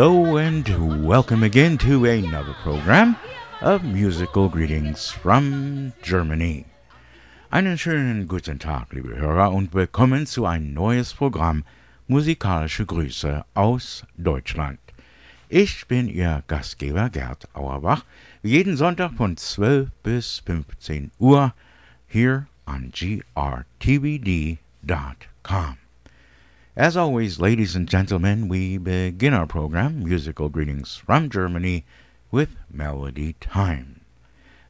Hello and welcome again to another program of musical greetings from Germany. Einen schönen guten Tag, liebe Hörer, und willkommen zu ein neues Programm Musikalische Grüße aus Deutschland. Ich bin Ihr Gastgeber Gerd Auerbach, jeden Sonntag von 12 bis 15 Uhr hier on grtvd.com. As always, ladies and gentlemen, we begin our program, Musical Greetings from Germany, with Melody Time.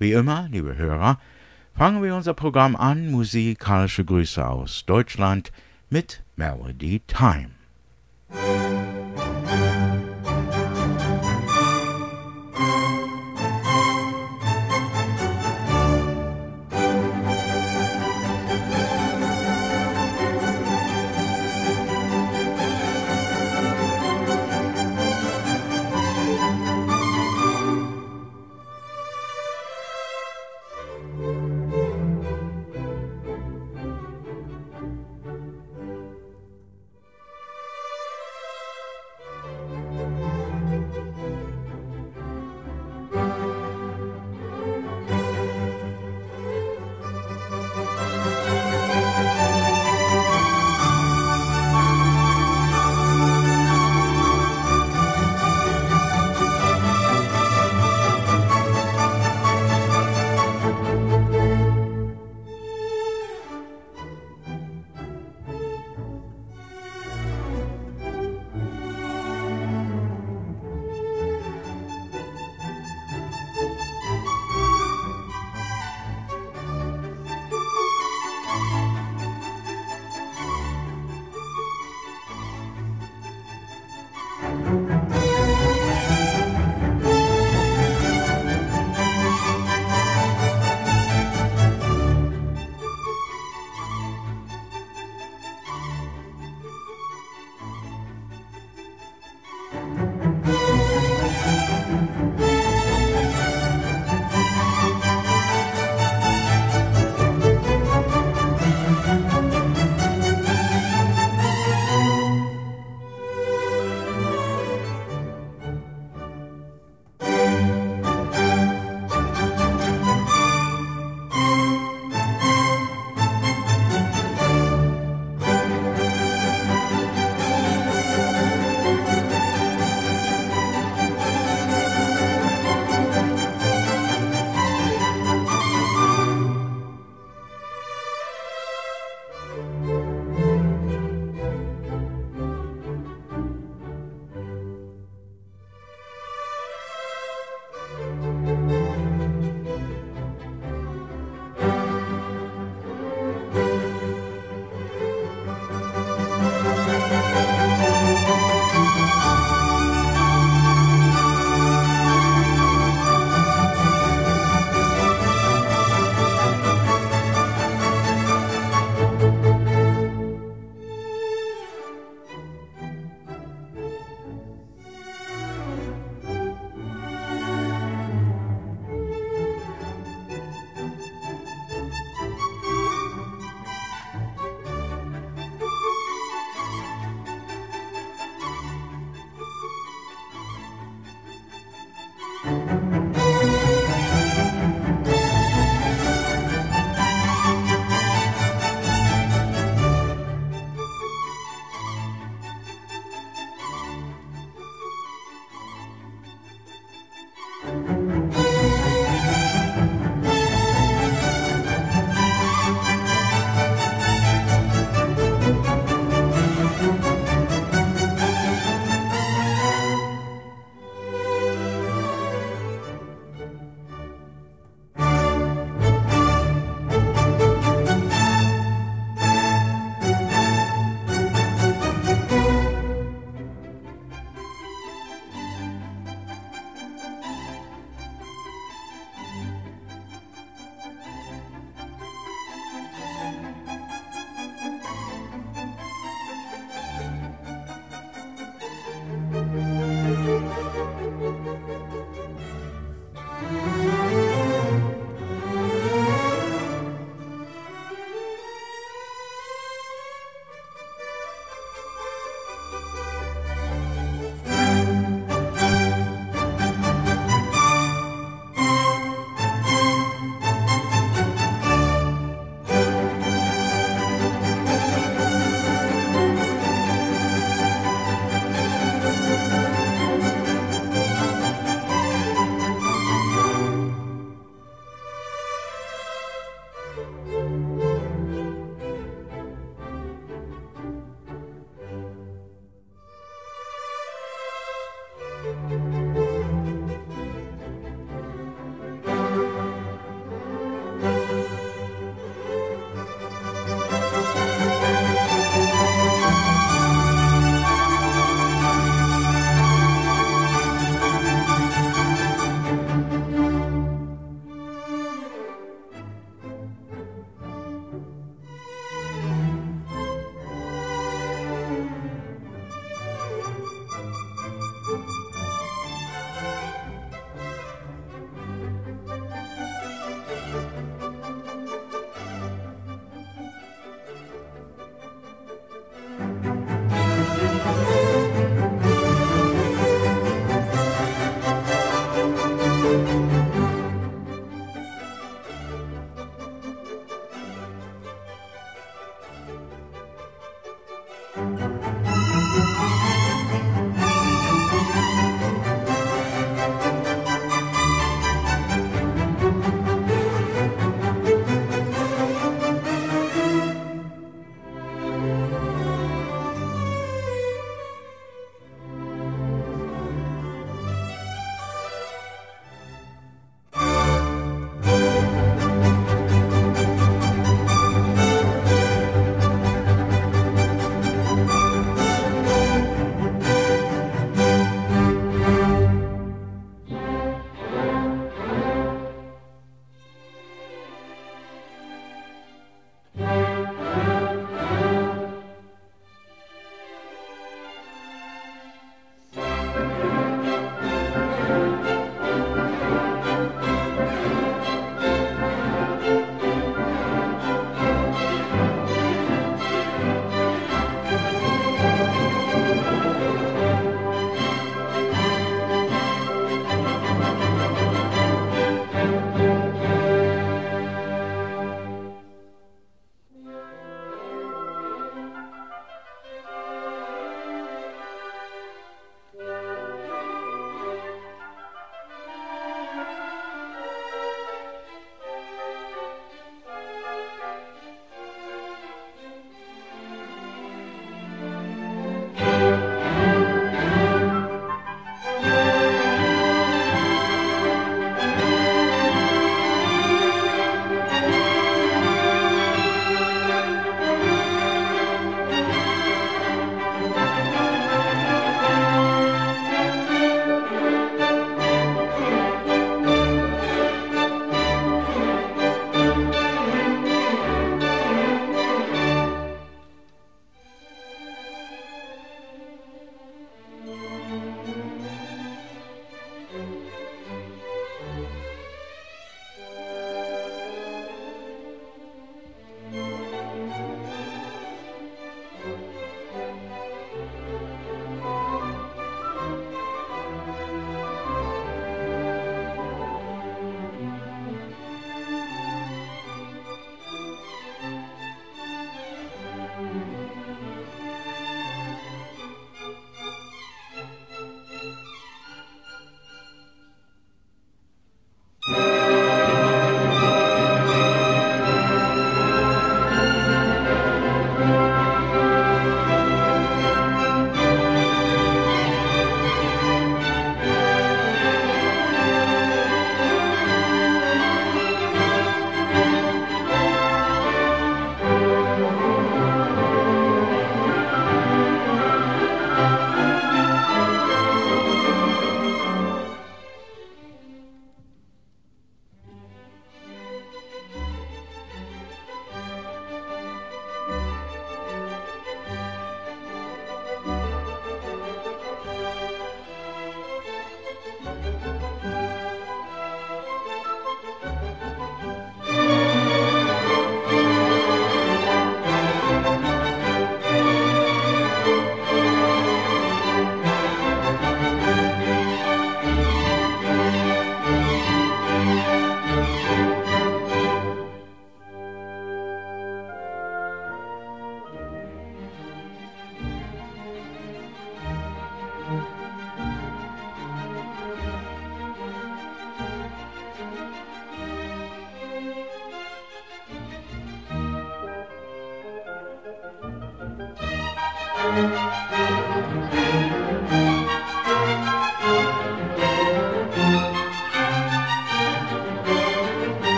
Wie immer, liebe Hörer, fangen wir unser Programm an, musikalische Grüße aus Deutschland, mit Melody Time.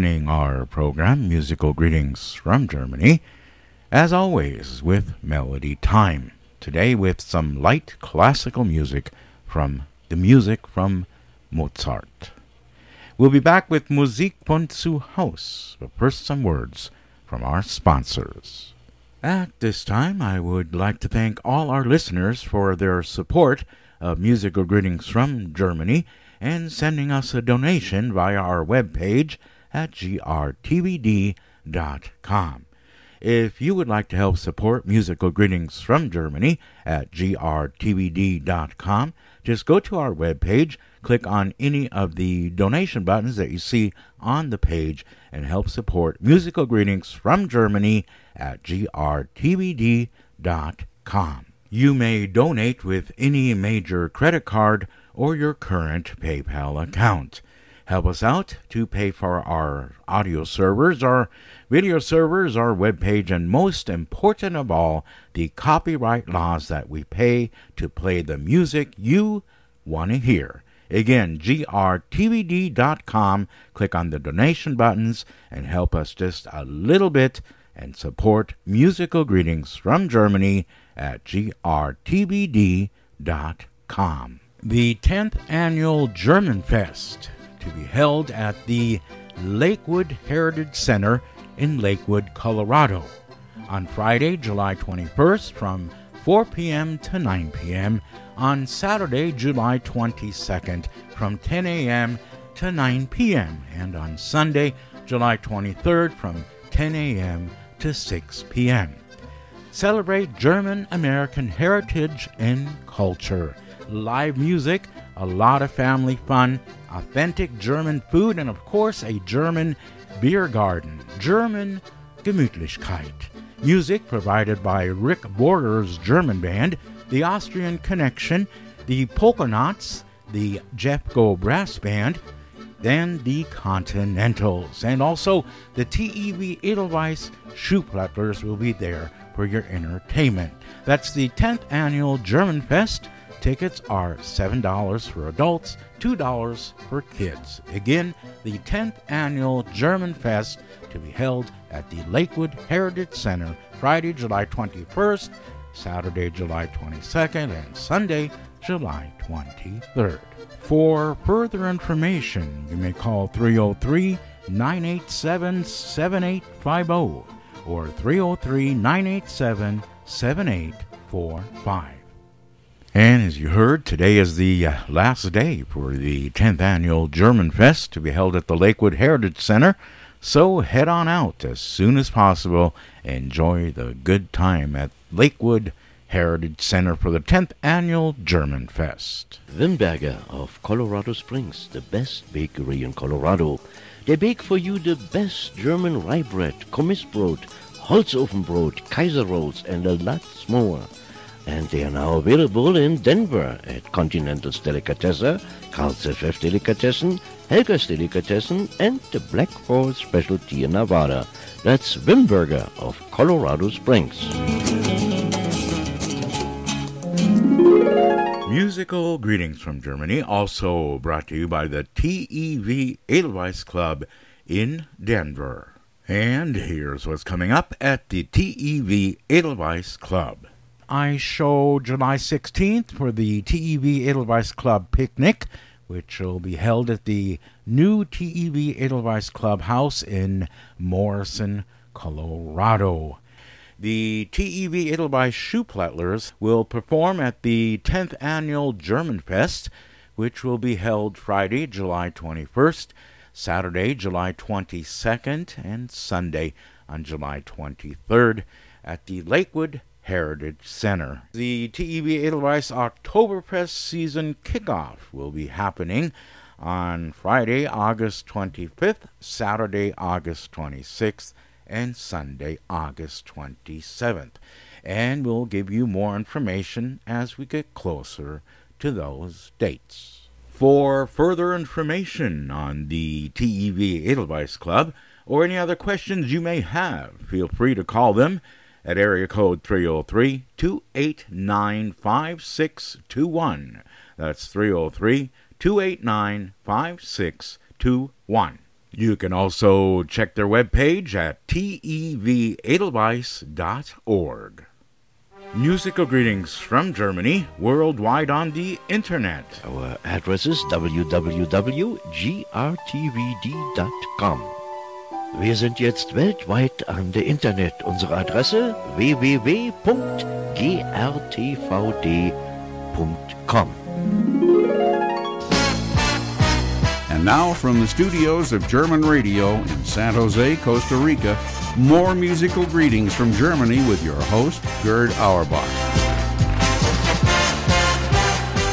Opening our program, Musical Greetings from Germany, as always, with Melody Time. Today, with some light classical music from the music from Mozart. We'll be back with Musik von zu Haus, but first, some words from our sponsors. At this time, I would like to thank all our listeners for their support of Musical Greetings from Germany and sending us a donation via our webpage at grtvd.com. If you would like to help support Musical Greetings from Germany at grtvd.com, just go to our webpage, click on any of the donation buttons that you see on the page, and help support Musical Greetings from Germany at grtvd.com. You may donate with any major credit card or your current PayPal account. Help us out to pay for our audio servers, our video servers, our web page, and most important of all, the copyright laws that we pay to play the music you want to hear. Again, grtvd.com. Click on the donation buttons and help us just a little bit and support musical greetings from Germany at grtvd.com. The 10th annual German Fest to be held at the Lakewood Heritage Center in Lakewood, Colorado on Friday, July 21st from 4 p.m. to 9 p.m. on Saturday, July 22nd from 10 a.m. to 9 p.m. and on Sunday, July 23rd from 10 a.m. to 6 p.m. Celebrate German American heritage and culture. Live music, a lot of family fun, authentic German food, and of course, a German beer garden. German Gemütlichkeit. Music provided by Rick Border's German band, the Austrian Connection, the Polka Knots, the Jeffco Brass Band, then the Continentals. And also the TEV Edelweiss Schuhplattlers will be there for your entertainment. That's the 10th annual German Fest. Tickets are $7 for adults, $2 for kids. Again, the 10th annual German Fest to be held at the Lakewood Heritage Center Friday, July 21st, Saturday, July 22nd, and Sunday, July 23rd. For further information, you may call 303 987 7850 or 303 987 7845. And as you heard, today is the uh, last day for the 10th annual German Fest to be held at the Lakewood Heritage Center. So head on out as soon as possible. Enjoy the good time at Lakewood Heritage Center for the 10th annual German Fest. Wimberger of Colorado Springs, the best bakery in Colorado. They bake for you the best German rye bread, Kommissbrot, Holzofenbrot, Kaiser rolls, and a lot more. And they are now available in Denver at Continental's Delicatessen, Carl's FF Delicatessen, Helga's Delicatessen, and the Black Forest Specialty in Nevada. That's Wimberger of Colorado Springs. Musical greetings from Germany, also brought to you by the TEV Edelweiss Club in Denver. And here's what's coming up at the TEV Edelweiss Club. I show July 16th for the TEV Edelweiss Club picnic, which will be held at the new TEV Edelweiss Clubhouse in Morrison, Colorado. The TEV Edelweiss Schuhplattlers will perform at the 10th annual German Fest, which will be held Friday, July 21st, Saturday, July 22nd, and Sunday on July 23rd at the Lakewood Heritage Center. The TEV Edelweiss Oktoberfest season kickoff will be happening on Friday, August 25th, Saturday, August 26th, and Sunday, August 27th. And we'll give you more information as we get closer to those dates. For further information on the TEV Edelweiss Club or any other questions you may have, feel free to call them at area code 303 289 5621. That's 303 289 5621. You can also check their webpage at tevedelweiss.org. Musical greetings from Germany, worldwide on the internet. Our address is www.grtvd.com. Wir sind jetzt weltweit an der Internet. Unsere Adresse www.grtvd.com. And now from the studios of German Radio in San Jose, Costa Rica, more musical greetings from Germany with your host, Gerd Auerbach.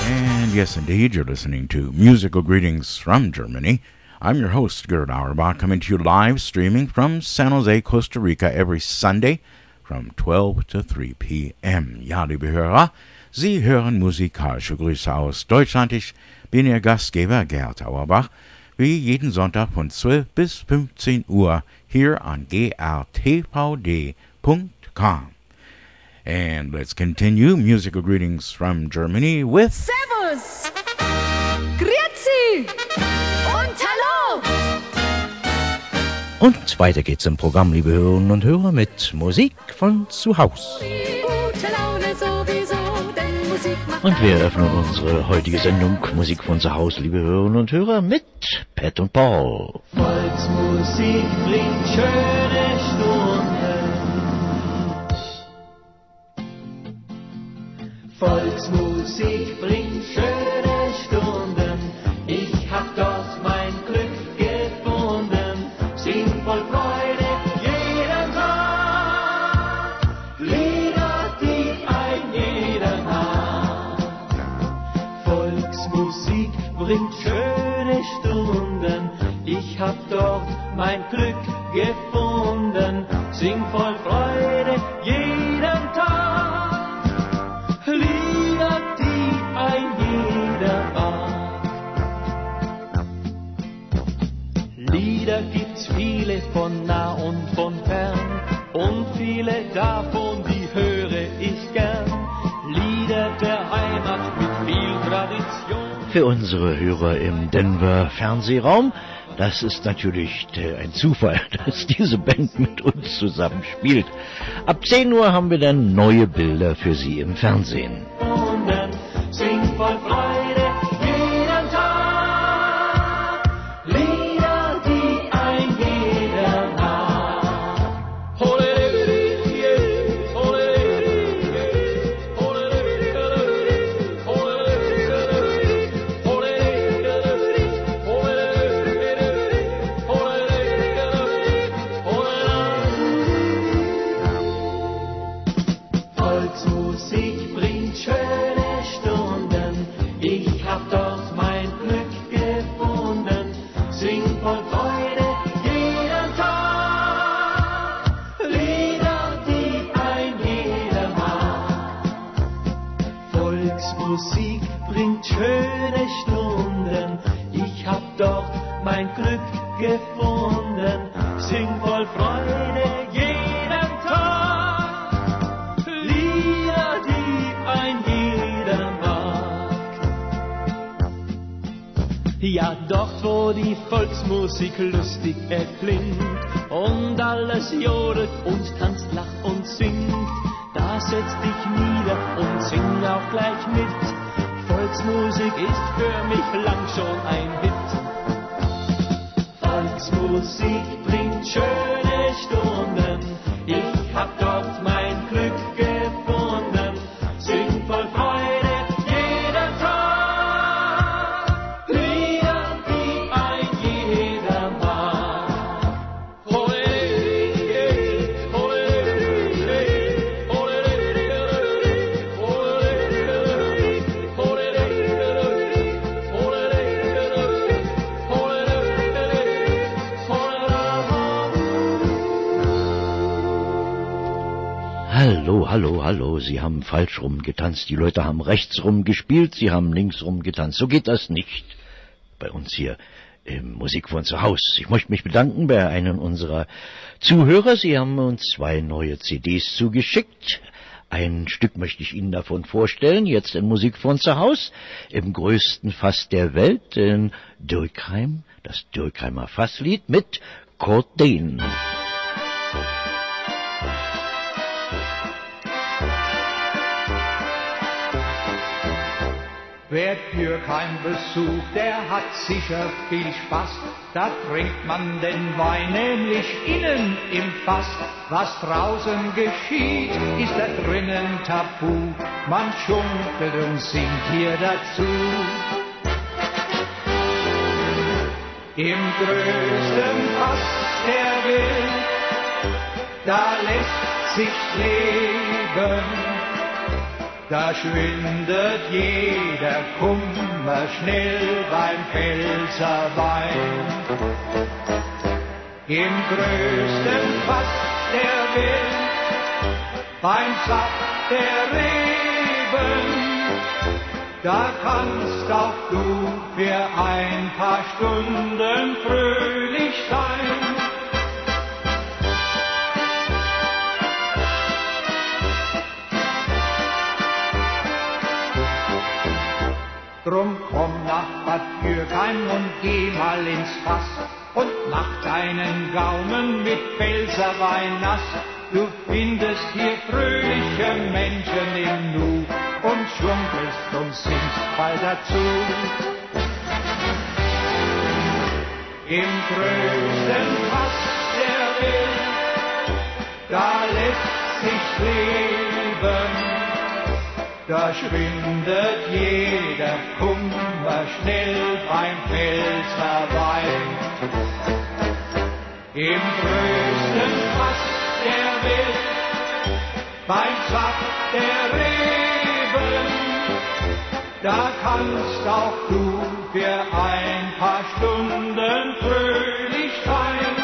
And yes, indeed, you're listening to Musical Greetings from Germany. I'm your host, Gerd Auerbach, coming to you live streaming from San Jose, Costa Rica every Sunday from 12 to 3 p.m. Ja, liebe Hörer, Sie hören musikalische Grüße aus Deutschland. Ich bin Ihr Gastgeber Gerd Auerbach, wie jeden Sonntag von 12 bis 15 Uhr hier an grtvd.com. And let's continue musical greetings from Germany with Servus! Grüezi! Und weiter geht's im Programm, liebe Hörerinnen und Hörer, mit Musik von zu Haus. Und wir eröffnen unsere heutige Sendung Musik von zu Hause, liebe Hörerinnen und Hörer, mit Pat und Paul. Volksmusik bringt schöne Stunden. Volksmusik bringt Ich hab dort mein Glück gefunden. Sing voll Freude jeden Tag. Lieder, die ein jeder mag. Lieder gibt's viele von nah und von fern. Und viele davon, die höre ich gern. Lieder der Heimat mit viel Tradition. Für unsere Hörer im Denver Fernsehraum, das ist natürlich äh, ein Zufall, dass diese Band mit uns zusammen spielt. Ab 10 Uhr haben wir dann neue Bilder für Sie im Fernsehen. Die Volksmusik lustig erklingt und alles jodelt und tanzt, lacht und singt, da setz dich nieder und sing auch gleich mit. Volksmusik ist für mich lang schon ein Hit. Volksmusik bringt schöne Stunden. Ich hab dort mein Sie haben falsch rumgetanzt, die Leute haben rechts rumgespielt, Sie haben links rumgetanzt. So geht das nicht bei uns hier im Musik von zu Haus. Ich möchte mich bedanken bei einem unserer Zuhörer. Sie haben uns zwei neue CDs zugeschickt. Ein Stück möchte ich Ihnen davon vorstellen, jetzt in Musik von zu Haus, im größten Fass der Welt, in Dürkheim, das Dürkheimer Fasslied mit Kurt Dehn. Wer Dürkheim besucht, der hat sicher viel Spaß. Da trinkt man den Wein nämlich innen im Fass. Was draußen geschieht, ist da drinnen tabu. Man schunkelt und singt hier dazu. Im größten Fass der Welt, da lässt sich leben. Da schwindet jeder Kummer schnell beim Pfälzer Wein. Im größten Fass der Welt, beim Saft der Reben, da kannst auch du für ein paar Stunden fröhlich sein. Drum komm nach Bad Dürkheim und geh mal ins Fass und mach deinen Gaumen mit Pfälzerwein nass. Du findest hier fröhliche Menschen im Nu und schunkelst und singst bald dazu. Im größten Fass der Welt, da lässt sich leben. Da schwindet jeder Kummer schnell beim Pfälzer Wein. Im größten Fass der Welt, beim Saft der Reben, da kannst auch du für ein paar Stunden fröhlich sein.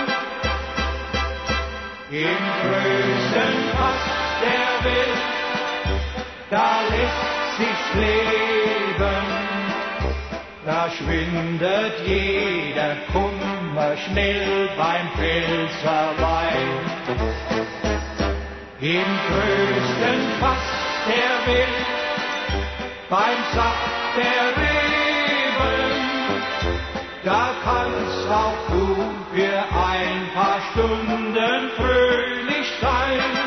Im größten da lässt sich leben. Da schwindet jeder Kummer schnell beim Pfälzer Wein. Im größten Fass der Welt, beim Saft der Reben, da kannst auch du für ein paar Stunden fröhlich sein.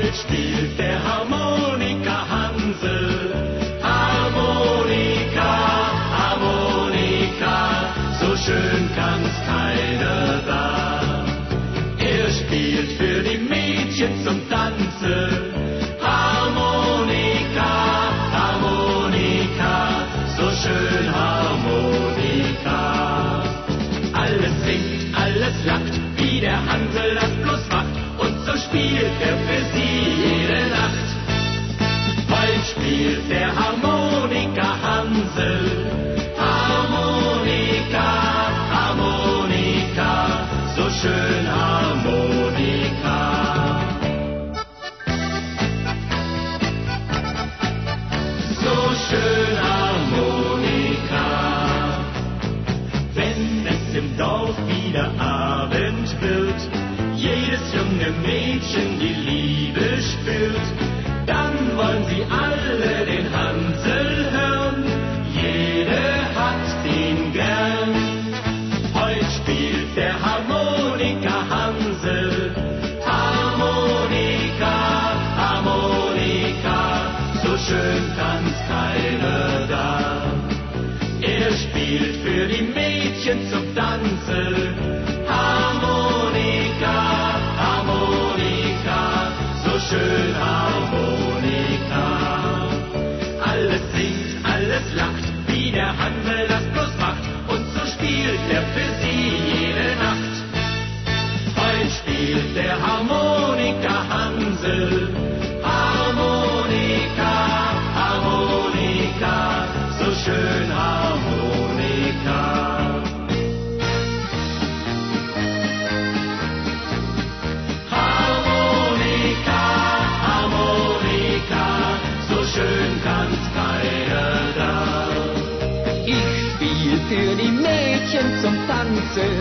Heute spielt der Harmonika Hansel. Harmonika, Harmonika, so schön kann's keiner da. Er spielt für die Mädchen zum Tanzen. Heute spielt sie alle den Hansel hören, jede hat ihn gern. Heute spielt der Harmonika Hansel, Harmonika, Harmonika, so schön kann's keiner da. Er spielt für die Mädchen zum Tanzen. Harmonika, Harmonika, so schön Tanzen.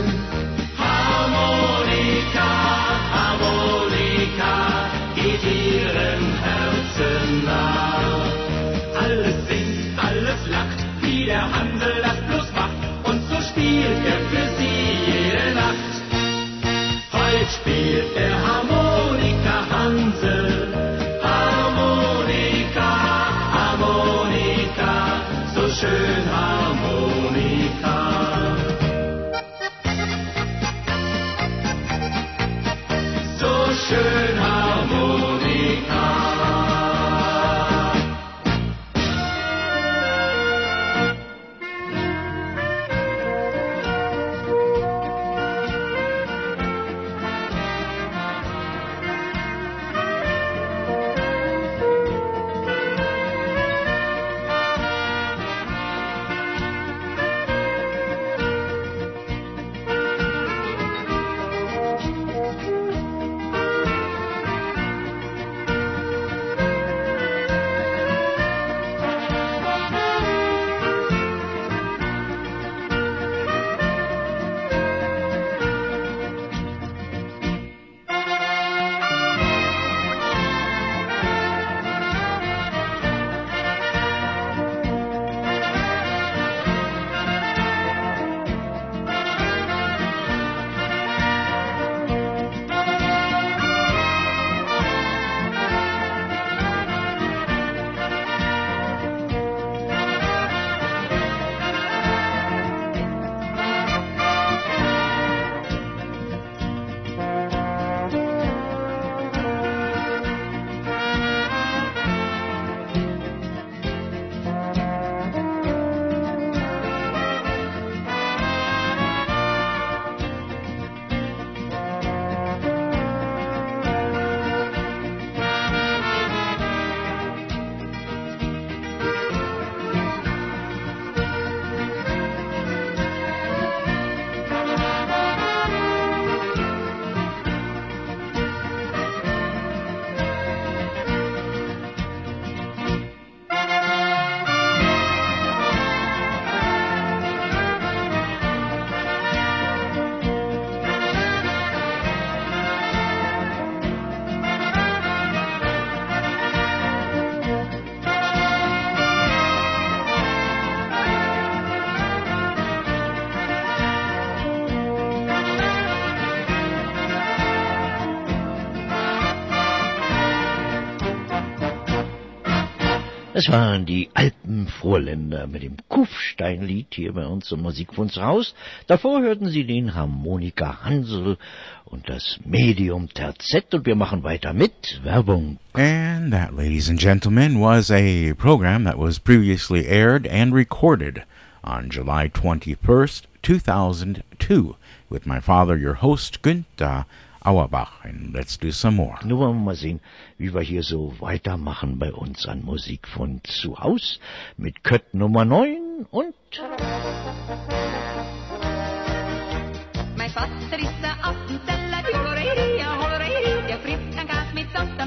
Das waren die Alpenvorländer mit dem Kufsteinlied hier bei uns im Musikfundshaus. Davor hörten Sie den Harmonika Hansel und das Medium Terzett und wir machen weiter mit Werbung. And that, ladies and gentlemen, was a program that was previously aired and recorded on July 21st, 2002, with my father, your host, Günther Auerbach. And let's do some more. Nur mal sehen, wie wir hier so weitermachen bei uns an Musik von zu Haus mit Kött Nummer 9 und Mein Vater ist der Appenzeller, die Oloreri, ja, Oloreri, der frisst ein Gas mit Saft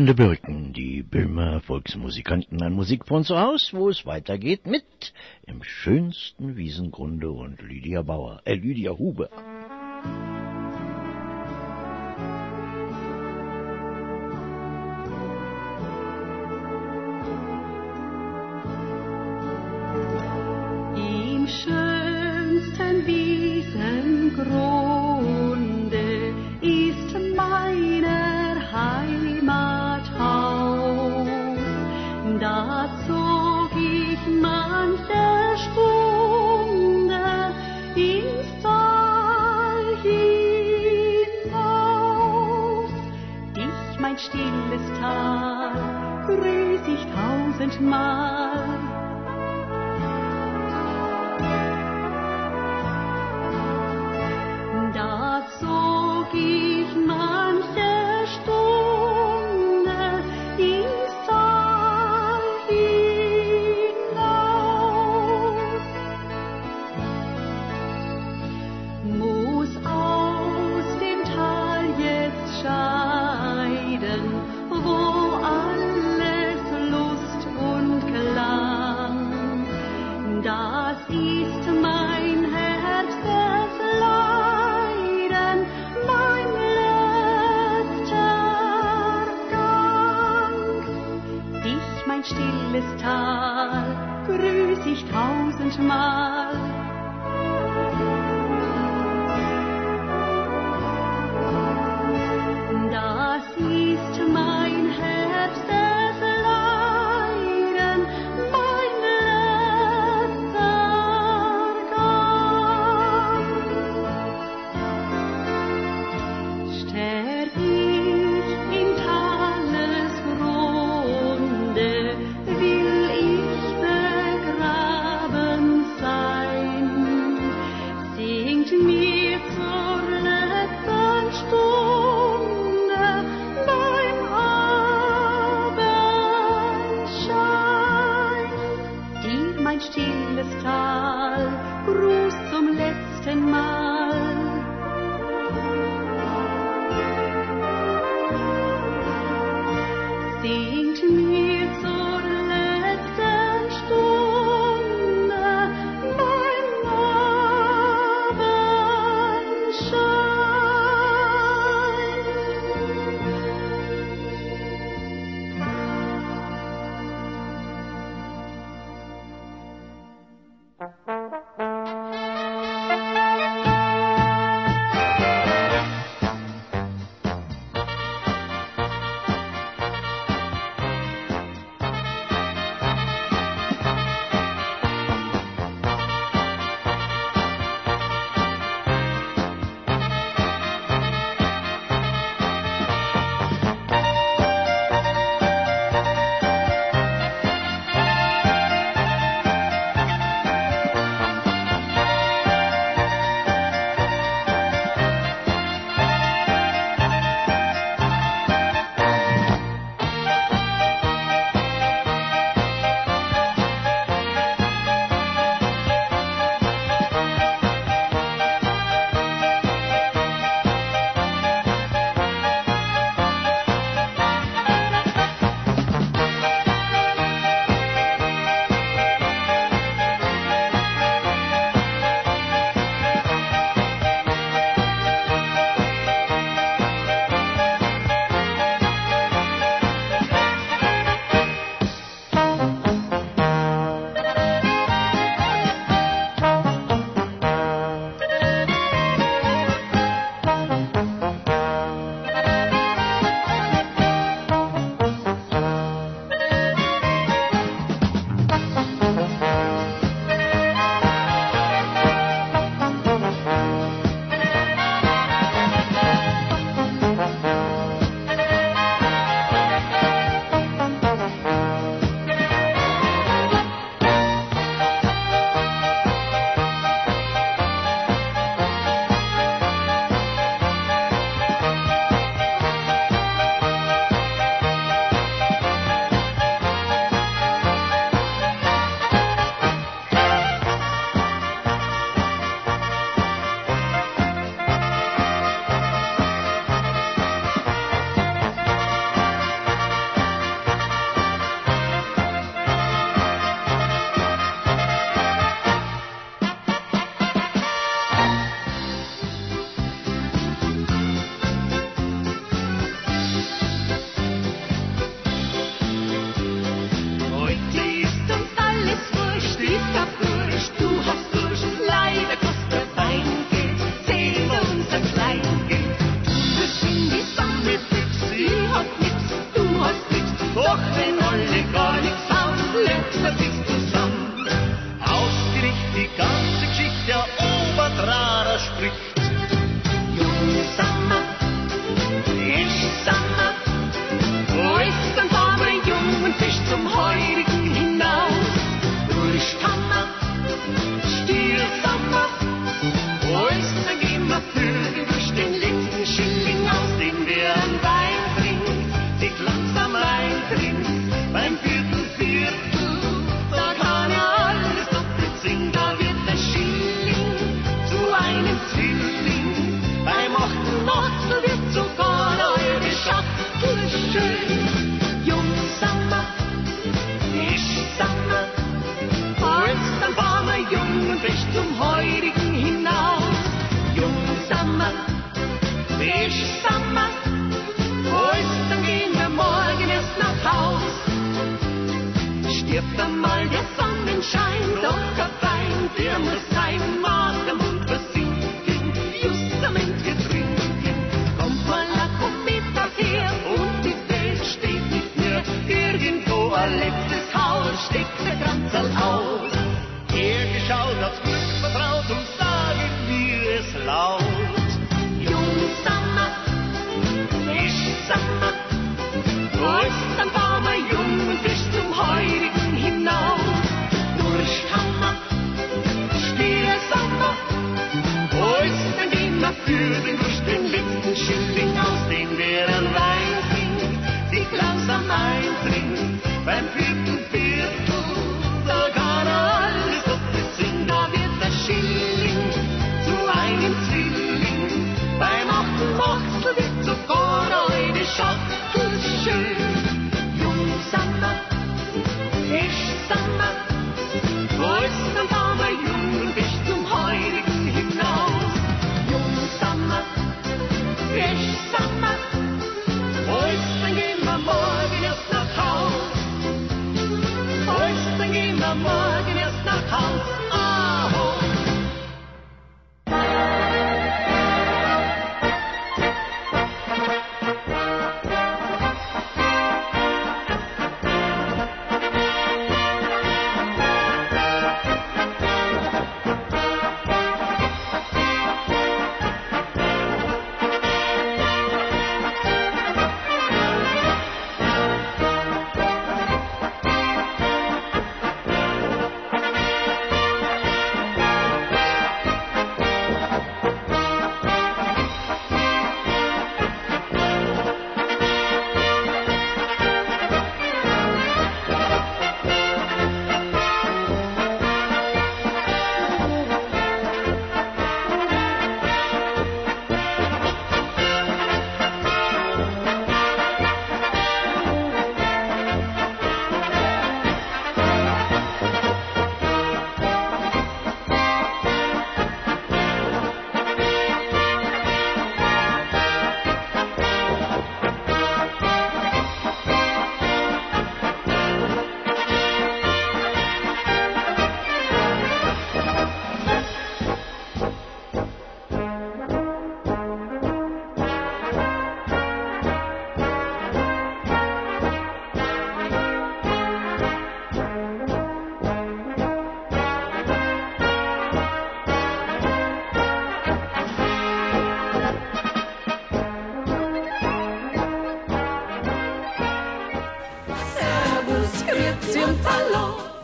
Rauschende Birken, die Böhmer Volksmusikanten, ein Musikfonds von zu Haus, wo es weitergeht mit im schönsten Wiesengrunde und Lydia Bauer, äh, Lydia Huber. Im schönsten Wiesengrunde ist meine Heimathaus, da zog ich manche Stunde ins Tal hinaus. Dich, mein stilles Tal, grüß ich tausendmal. zog ich mein tausendmal. Das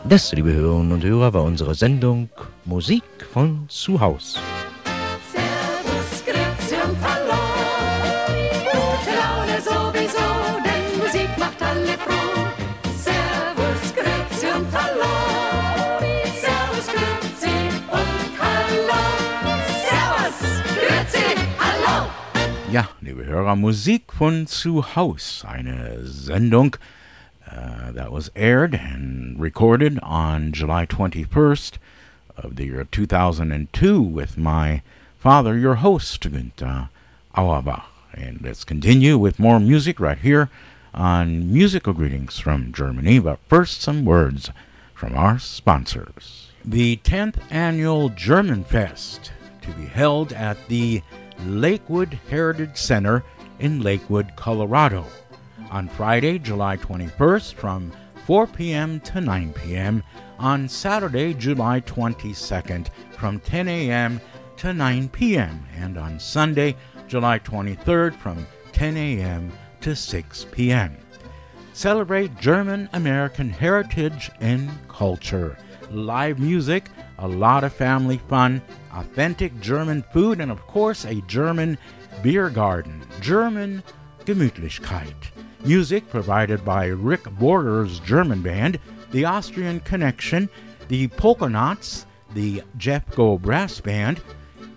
Das, liebe Hörerinnen und Hörer, war unsere Sendung Musik von zu Haus. Servus, Grüezi und Hallo. Gute Laune sowieso, denn Musik macht alle froh. Servus, Grüezi und Hallo. Servus, Grüezi und Hallo. Servus, Grüezi, Hallo. Ja, liebe Hörer, Musik von zu Haus, eine Sendung uh, that was aired and recorded on July 21st of the year 2002 with my father, your host, Günther Auerbach. And let's continue with more music right here on Musical Greetings from Germany. But first, some words from our sponsors. The 10th annual German Fest to be held at the Lakewood Heritage Center in Lakewood, Colorado on Friday, July 21st from 4 p.m. to 9 p.m. on Saturday, July 22nd from 10 a.m. to 9 p.m. and on Sunday, July 23rd from 10 a.m. to 6 p.m. Celebrate German American heritage and culture. Live music, a lot of family fun, authentic German food, and of course, a German beer garden. German Gemütlichkeit. Music provided by Rick Border's German band, the Austrian Connection, the Polkanauts, the Jeff Go Brass Band,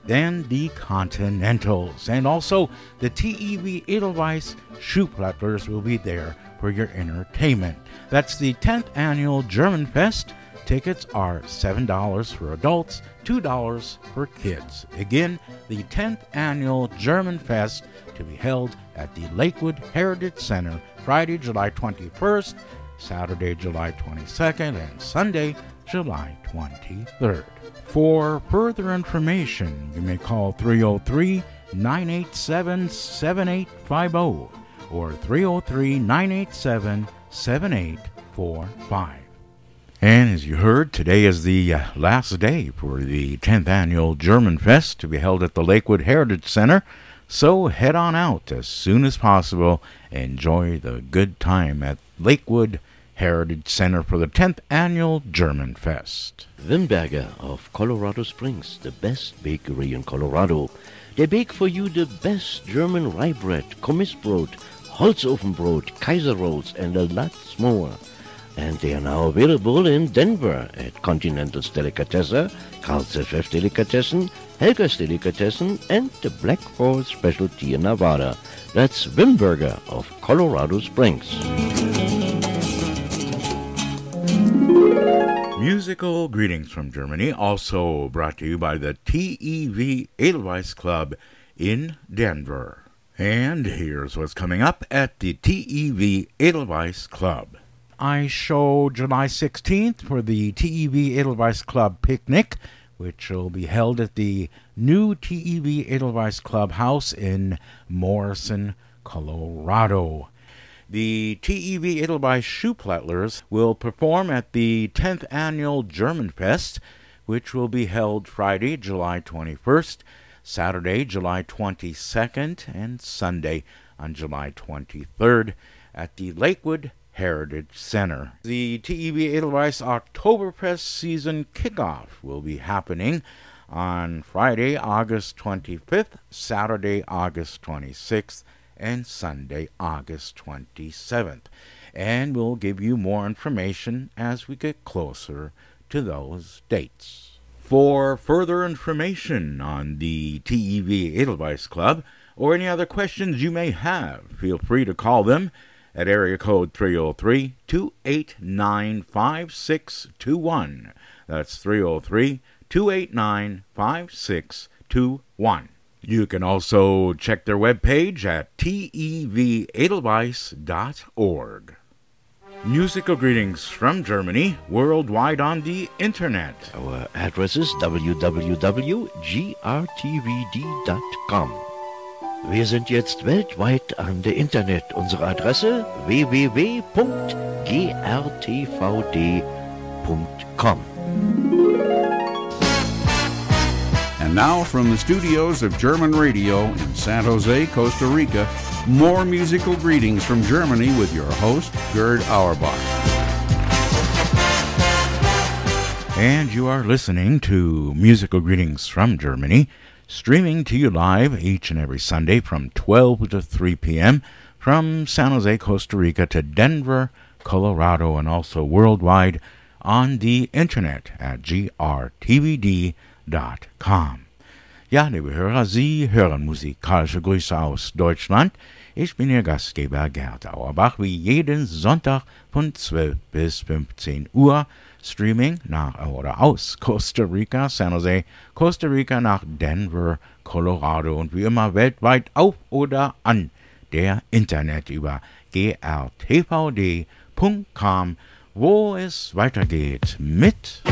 then the Continentals. And also the TEV Edelweiss Schuhplattlers will be there for your entertainment. That's the 10th annual German Fest. Tickets are $7 for adults, $2 for kids. Again, the 10th annual German Fest to be held at the Lakewood Heritage Center Friday, July 21st, Saturday, July 22nd, and Sunday, July 23rd. For further information, you may call 303 987 7850 or 303 987 7845. And as you heard, today is the uh, last day for the 10th annual German Fest to be held at the Lakewood Heritage Center. So head on out as soon as possible. Enjoy the good time at Lakewood Heritage Center for the 10th annual German Fest. Wimberger of Colorado Springs, the best bakery in Colorado. They bake for you the best German rye bread, Kommissbrot, Holzofenbrot, Kaiser rolls, and a lot more. And they are now available in Denver at Continental's Delicatessen, Carl's FF Delicatessen, Helga's Delicatessen, and the Black Forest Specialty in Nevada. That's Wimberger of Colorado Springs. Musical greetings from Germany, also brought to you by the TEV Edelweiss Club in Denver. And here's what's coming up at the TEV Edelweiss Club. I show July 16th for the TEV Edelweiss Club picnic, which will be held at the new TEV Edelweiss Clubhouse in Morrison, Colorado. The TEV Edelweiss Schuhplattlers will perform at the 10th annual German Fest, which will be held Friday, July 21st, Saturday, July 22nd, and Sunday on July 23rd at the Lakewood Heritage Center. The TEV Edelweiss Oktoberfest season kickoff will be happening on Friday, August 25th, Saturday, August 26th, and Sunday, August 27th. And we'll give you more information as we get closer to those dates. For further information on the TEV Edelweiss Club or any other questions you may have, feel free to call them at area code 303 289 5621. That's 303 289 5621. You can also check their webpage at tevedelweiss.org. Musical greetings from Germany, worldwide on the internet. Our address is www.grtvd.com. Wir sind jetzt weltweit an der Internet. Unsere Adresse www.grtvd.com. And now from the studios of German Radio in San Jose, Costa Rica, more musical greetings from Germany with your host, Gerd Auerbach. And you are listening to Musical Greetings from Germany, streaming to you live each and every Sunday from 12 to 3 p.m. from San Jose, Costa Rica to Denver, Colorado, and also worldwide on the internet at grtvd.com. Ja, liebe Hörer, Sie hören musikalische Grüße aus Deutschland. Ich bin Ihr Gastgeber Gerd Auerbach, wie jeden Sonntag von 12 bis 15 Uhr. Streaming nach oder aus Costa Rica, San Jose, Costa Rica nach Denver, Colorado und wie immer weltweit auf oder an der Internet über grtvd.com, wo es weitergeht mit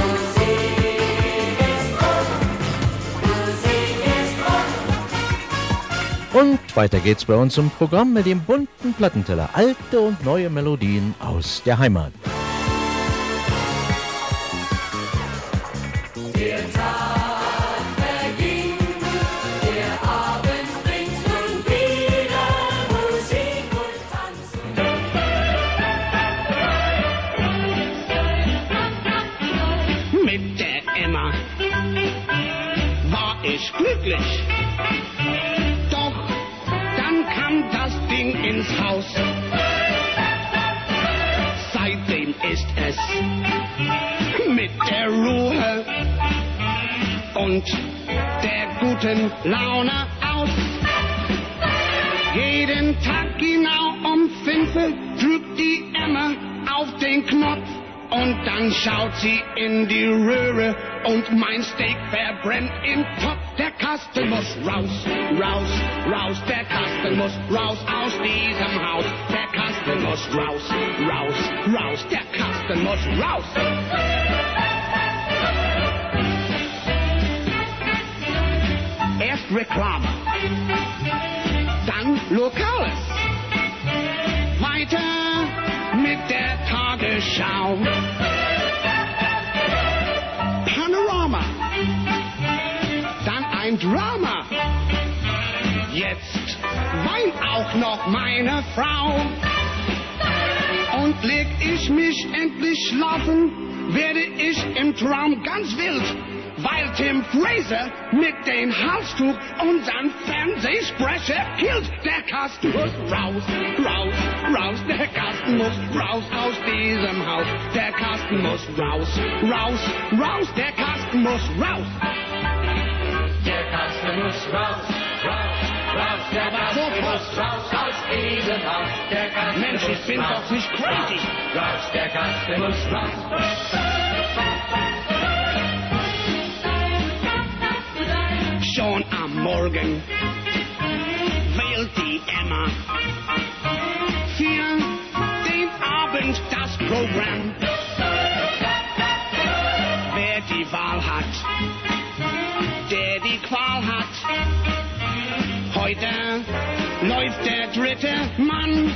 Und weiter geht's bei uns im Programm mit dem bunten Plattenteller. Alte und neue Melodien aus der Heimat. Ich glücklich. Doch dann kam das Ding ins Haus. Seitdem ist es mit der Ruhe und der guten Laune aus. Jeden Tag genau um fünf drückt die Emma auf den Knopf und dann schaut sie in die Röhre und mein Steak verbrennt im Topf. Der Kasten muss raus, raus, raus. Der Kasten muss raus aus diesem Haus. Der Kasten muss raus, raus, raus. Der Kasten muss raus. Erst Reklame, dann Lokales. Weiter mit der Tagesschau. Panorama. Dann ein Drama. Jetzt weint auch noch meine Frau. Und leg ich mich endlich schlafen, werde ich im Traum ganz wild, weil Tim Fraser mit dem Halstuch unseren Fernsehsprecher killt. Der Kasten muss raus, raus, raus, der Kasten muss raus aus diesem Haus. Der Kasten muss raus, raus, raus, der Kasten muss raus. Der Kasten muss raus, raus, raus, der Kasten muss raus aus diesem Haus. Der Kasten Mensch, ich bin raus, doch nicht crazy. Raus, raus, der Kasten muss raus. Schon am Morgen wählt die Emma für den Abend das Programm. Wer die Wahl hat, der die Qual hat. Heute läuft der dritte Mann.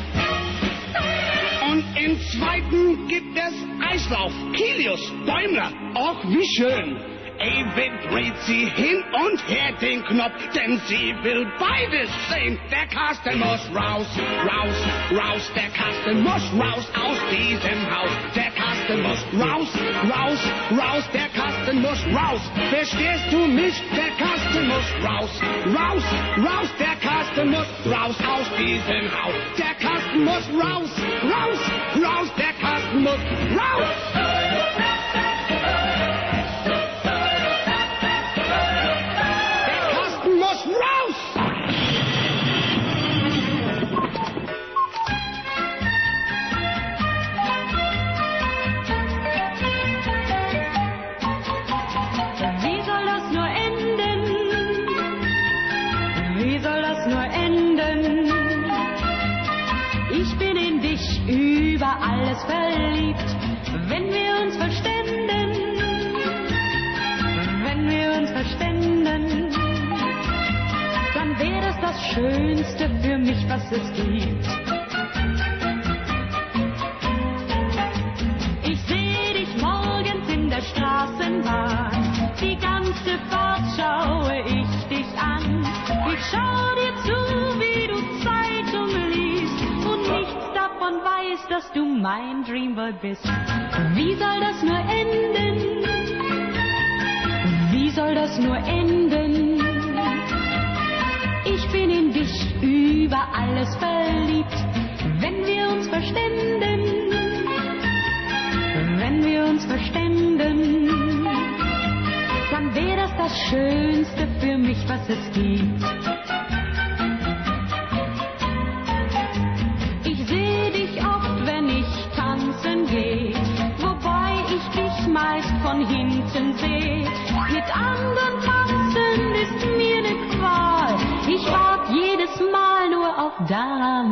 Und im zweiten gibt es Eislauf, Kilius, Bäumler. Och, wie schön. Ewig dreht sie hin und her den Knopf, denn sie will beides sehen. Der Kasten muss raus, raus, raus. Der Kasten muss raus aus diesem Haus. Der Kasten muss raus, raus, raus. Der Kasten muss raus. Verstehst du mich? Der Kasten muss raus, raus, raus. Der Kasten muss raus aus diesem Haus. Der Kasten muss raus, raus, raus. Der Kasten muss raus. Über alles verliebt, wenn wir uns verständen, wenn wir uns verständen, dann wäre es das Schönste für mich, was es gibt. Ich sehe dich morgens in der Straßenbahn. Die ganze Fahrt schaue ich dich an. Ich schaue dir zu, wie du davon weißt, dass du mein Dreamboy bist. Wie soll das nur enden? Wie soll das nur enden? Ich bin in dich über alles verliebt, wenn wir uns verständen wenn wir uns verständen, dann wäre das das Schönste für mich, was es gibt.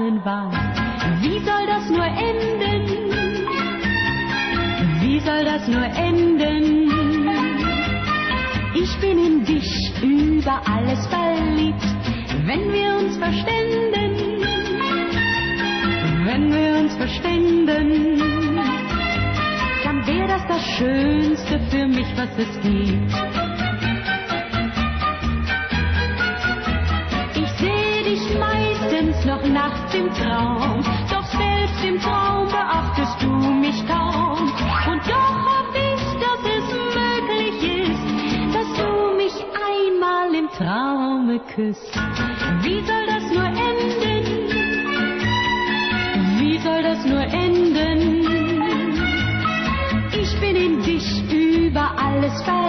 Damenwahl. Wie soll das nur enden? Wie soll das nur enden? Ich bin in dich über alles verliebt, wenn wir uns verständen, wenn wir uns verständen, dann wäre das das Schönste für mich, was es gibt. Noch nachts im Traum, doch selbst im Traum beachtest du mich kaum. Und doch hoffe ich, dass es möglich ist, dass du mich einmal im Traume küsst. Wie soll das nur enden? Wie soll das nur enden? Ich bin in dich über alles verliebt,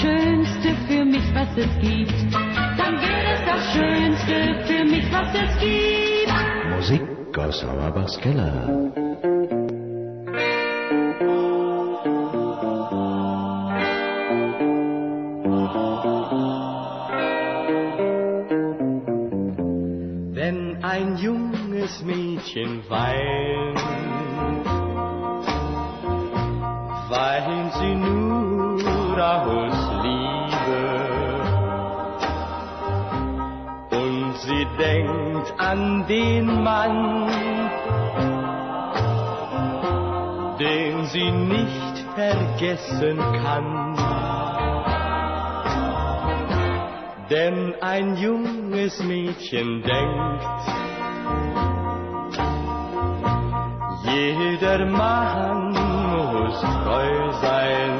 Schönste für mich, was es gibt. Dann wäre es das Schönste für mich, was es gibt. Musik aus Auerbachs Keller. Wenn ein junges Mädchen weint, an den Mann, den sie nicht vergessen kann. Denn ein junges Mädchen denkt, jeder Mann muss treu sein.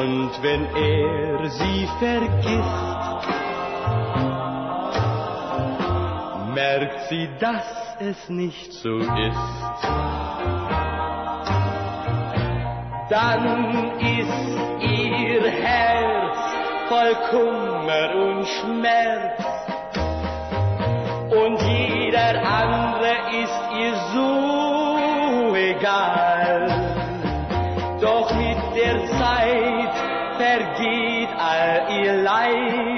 Und wenn er sie vergisst, sie, dass es nicht so ist. Dann ist ihr Herz voll Kummer und Schmerz und jeder andere ist ihr so egal. Doch mit der Zeit vergeht all ihr Leid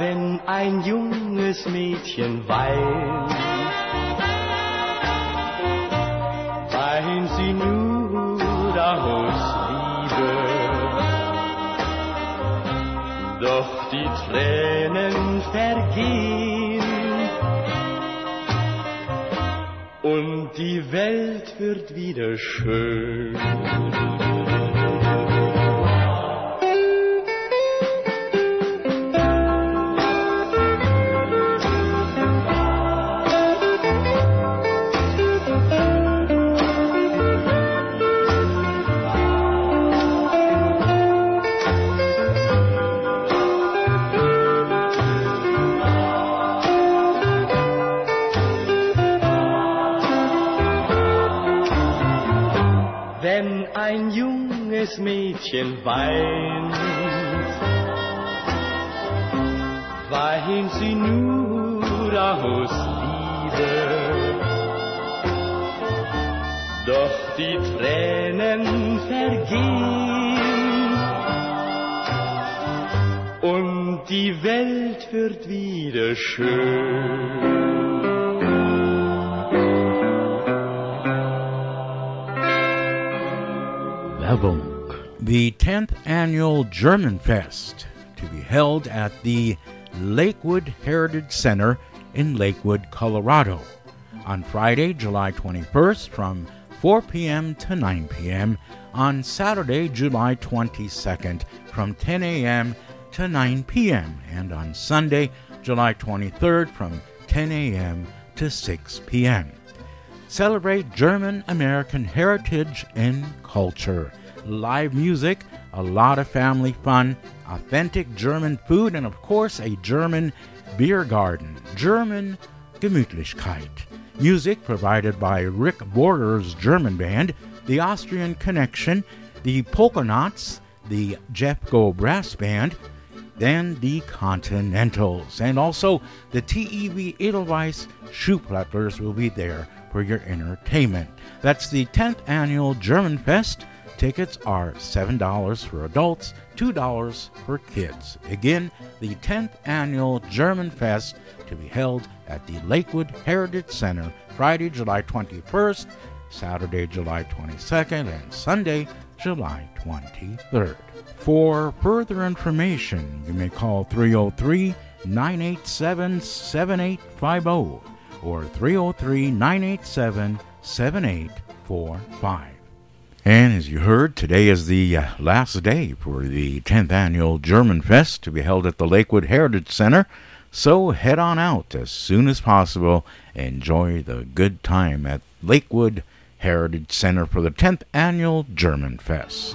wenn ein junges Mädchen weint. Weint sie nur aus Liebe. Doch die Tränen vergehen und die Welt wird wieder schön. Junges Mädchen weint, weint sie nur aus Liebe. Doch die Tränen vergehen und die Welt wird wieder schön. Werbung. The 10th annual German Fest to be held at the Lakewood Heritage Center in Lakewood, Colorado on Friday, July 21st from 4 p.m. to 9 p.m. on Saturday, July 22nd from 10 a.m. to 9 p.m. and on Sunday, July 23rd from 10 a.m. to 6 p.m. Celebrate German American heritage and culture. Live music, a lot of family fun, authentic German food, and of course, a German beer garden. German Gemütlichkeit. Music provided by Rick Border's German band, the Austrian Connection, the Polka Knots, the Jeff Go Brass Band, then the Continentals. And also, the TEV Edelweiss Schuhplattlers will be there for your entertainment. That's the 10th annual German Fest. Tickets are $7 for adults, $2 for kids. Again, the 10th annual German Fest to be held at the Lakewood Heritage Center Friday, July 21st, Saturday, July 22nd, and Sunday, July 23rd. For further information, you may call 303 987 7850 or 303 987 7845. And as you heard, today is the uh, last day for the 10th annual German Fest to be held at the Lakewood Heritage Center. So head on out as soon as possible. Enjoy the good time at Lakewood Heritage Center for the 10th annual German Fest.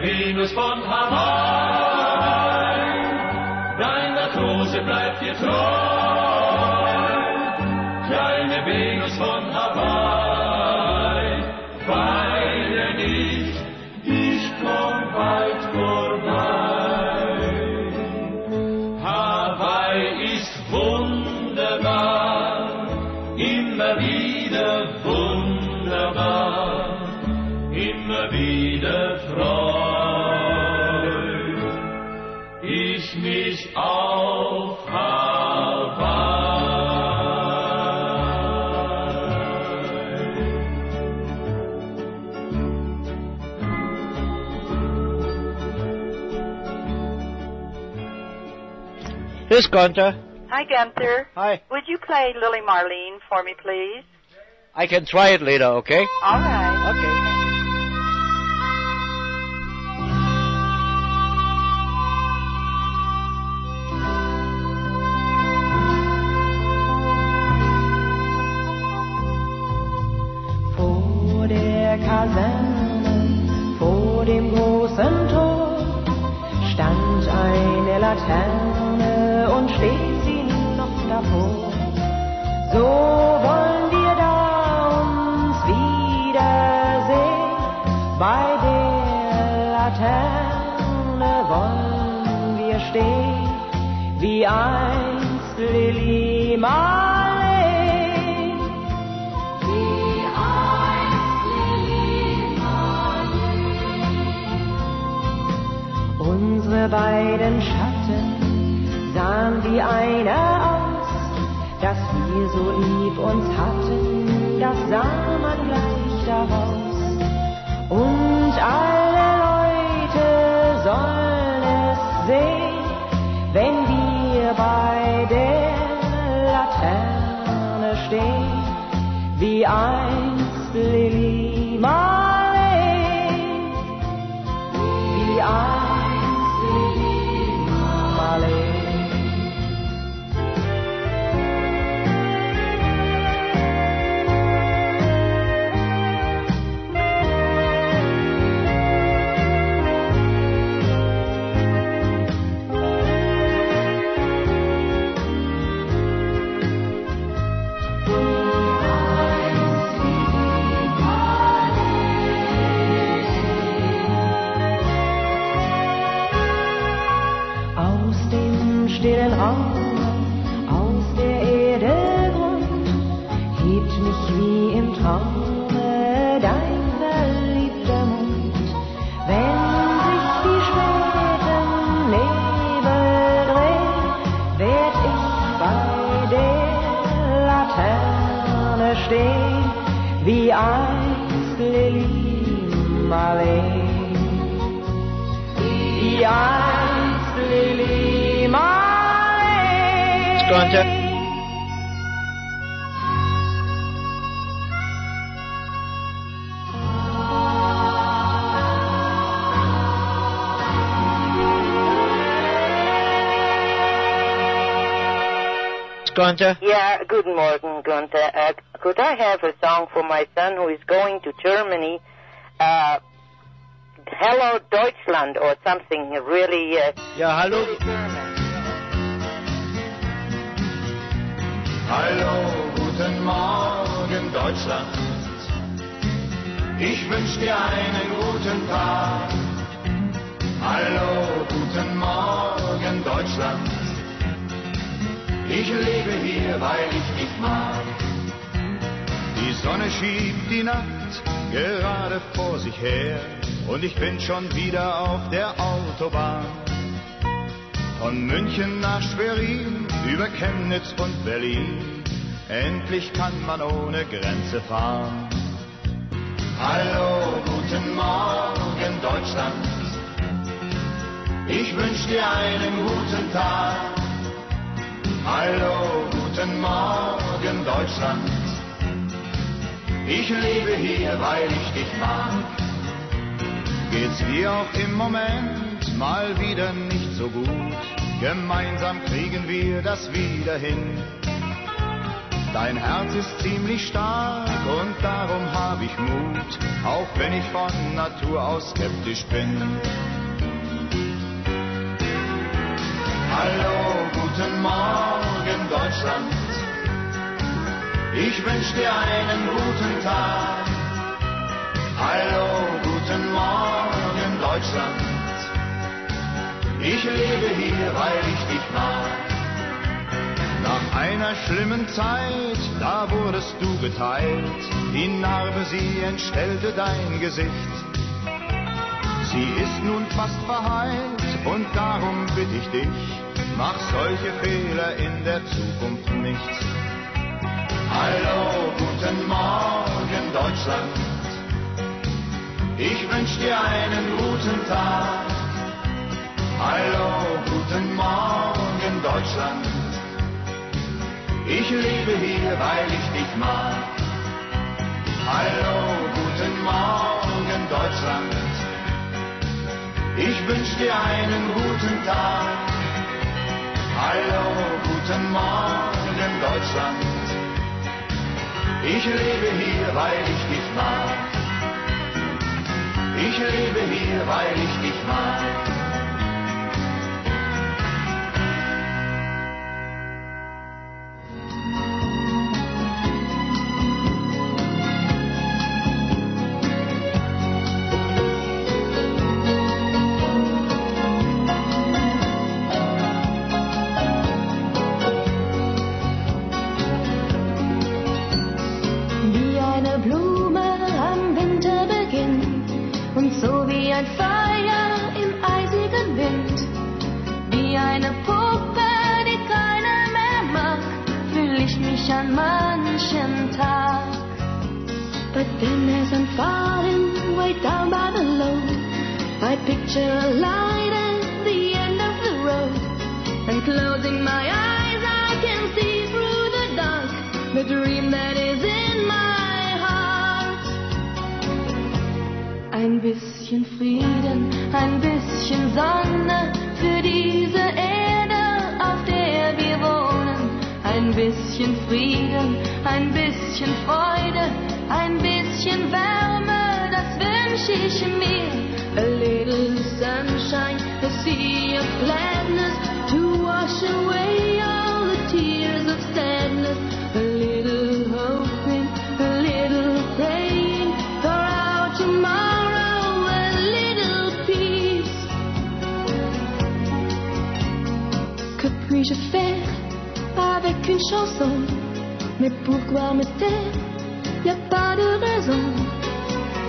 Venus von Hawaii, dein Matrose bleibt dir treu. Here's Gunther. Hi, Gunther. Hi. Would you play Lily Marlene for me, please? I can try it later, okay? All right. Okay. Vor der Kaserne, vor dem großen Tor, stand eine Laterne und sie noch davor. So wollen wir da uns wiedersehen, bei der Laterne wollen wir stehen, wie einst Lili Marleen. Wie einst Lili Unsere beiden Schatten sahen wie einer aus, dass wir so lieb uns hatten, das sah man gleich daraus. Und alle Leute sollen es sehen, wenn wir bei der Laterne stehen, wie einst Lili Marleen, wie einst wie einst Lili Marleen. Wie einst Lili Marleen. Gunther. Gunther. Yeah, good morning, Gunther. Uh, could I have a song for my son who is going to Germany? Uh, Hello Deutschland or something really. Uh, Ja, hallo. really German. Hallo, guten Morgen Deutschland. Ich wünsch dir einen guten Ich lebe hier, weil ich dich mag. Die Sonne schiebt die Nacht gerade vor sich her und ich bin schon wieder auf der Autobahn. Von München nach Schwerin, über Chemnitz und Berlin. endlich kann man ohne Grenze fahren. Hallo, guten Morgen Deutschland, ich wünsch dir einen guten Tag. Hallo, guten Morgen Deutschland, ich lebe hier, weil ich dich mag. Geht's dir auch im Moment mal wieder nicht so gut? Gemeinsam kriegen wir das wieder hin. Dein Herz ist ziemlich stark und darum hab ich Mut, auch wenn ich von Natur aus skeptisch bin. Hallo, guten Morgen Deutschland, ich wünsch dir einen guten Tag. Hallo, guten Morgen Deutschland, ich lebe hier, weil ich dich mag. Nach einer schlimmen Zeit, da wurdest du geteilt, die Narbe, sie entstellte dein Gesicht. Sie ist nun fast verheilt und darum bitte ich dich, mach solche Fehler in der Zukunft nicht. Hallo, guten Morgen Deutschland, ich wünsch dir einen guten Tag. Hallo, guten Morgen Deutschland, ich lebe hier, weil ich dich mag. Hallo, guten Morgen Deutschland, ich wünsch dir einen guten Tag. Hallo, guten Morgen Deutschland, ich lebe hier, weil ich dich mag. Ich lebe hier, weil ich dich mag. Light at the end of the road. And closing my eyes, I can see through the dark the dream that is in my heart. Ein bisschen Frieden, ein bisschen Sonne für diese Erde, auf der wir wohnen. Ein bisschen Frieden, ein bisschen Freude, ein bisschen Wärme, das wünsche ich mir. A little sunshine, a sea of gladness to wash away all the tears of sadness. A little hoping, a little praying for our tomorrow, a little peace. Que puis-je faire avec une chanson Mais pourquoi me taire Y a pas de raison.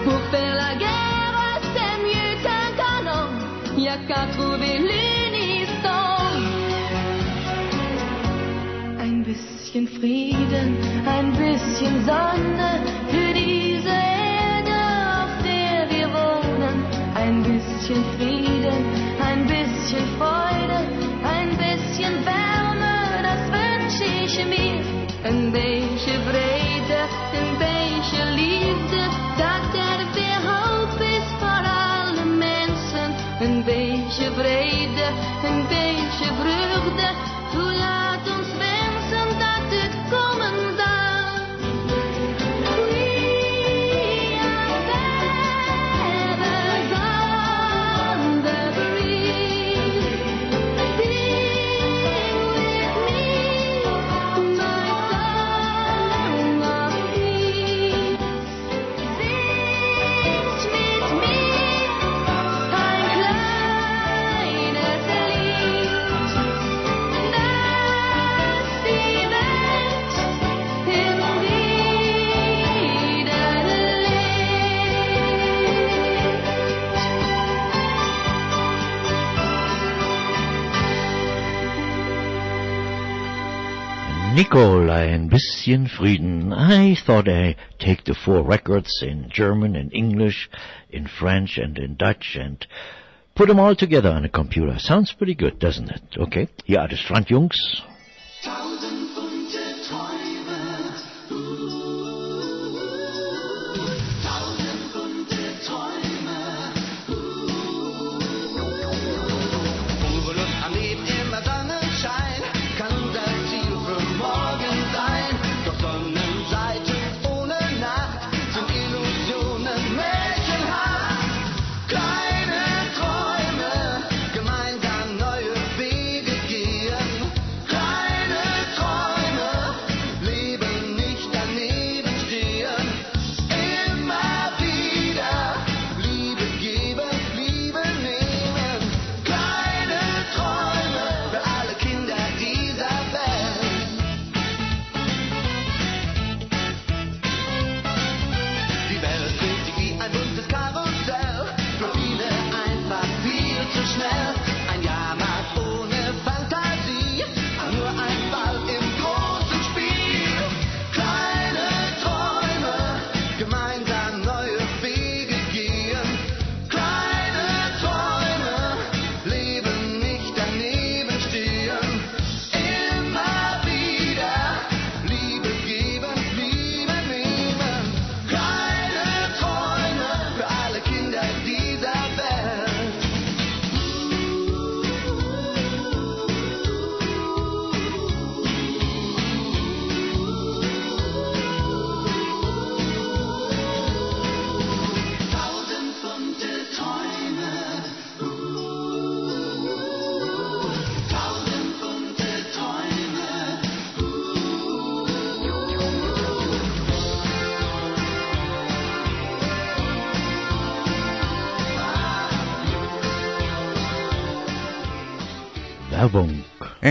Pour faire la guerre, Y a qu'à trouver l'unisson. Ein bisschen Frieden, ein bisschen Sonne für diese Erde, auf der wir wohnen. Ein bisschen Frieden, ein bisschen Freude, ein bisschen Wärme, das wünsche ich mir. Een beetje vrede, een beetje liefde, dat er brede en been. Nicole, ein bisschen Frieden. I thought I'd take the four records in German and English, in French and in Dutch and put them all together on a computer. Sounds pretty good, doesn't it? Okay, hier die Strandjungs. Tausend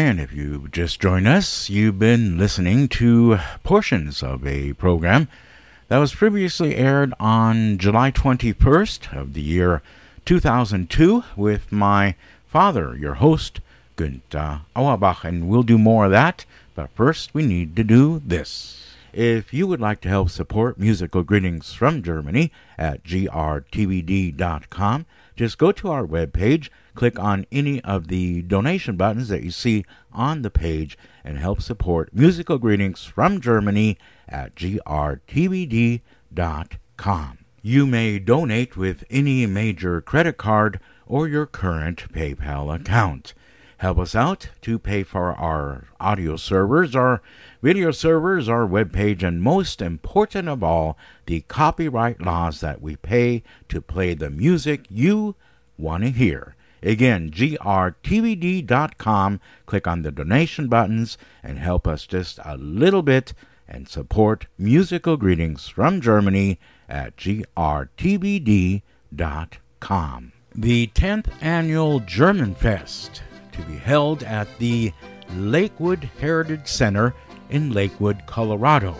And if you just joined us, you've been listening to portions of a program that was previously aired on July 21st of the year 2002 with my father, your host, Günther Auerbach. And we'll do more of that, but first we need to do this. If you would like to help support Musical Greetings from Germany at grtvd.com, just go to our webpage, click on any of the donation buttons that you see on the page, and help support Musical Greetings from Germany at grtvd.com. You may donate with any major credit card or your current PayPal account. Help us out to pay for our audio servers, our video servers, our webpage, and most important of all, the copyright laws that we pay to play the music you want to hear. Again, grtvd.com. Click on the donation buttons and help us just a little bit and support musical greetings from Germany at grtvd.com. The 10th annual German Fest to be held at the Lakewood Heritage Center in Lakewood, Colorado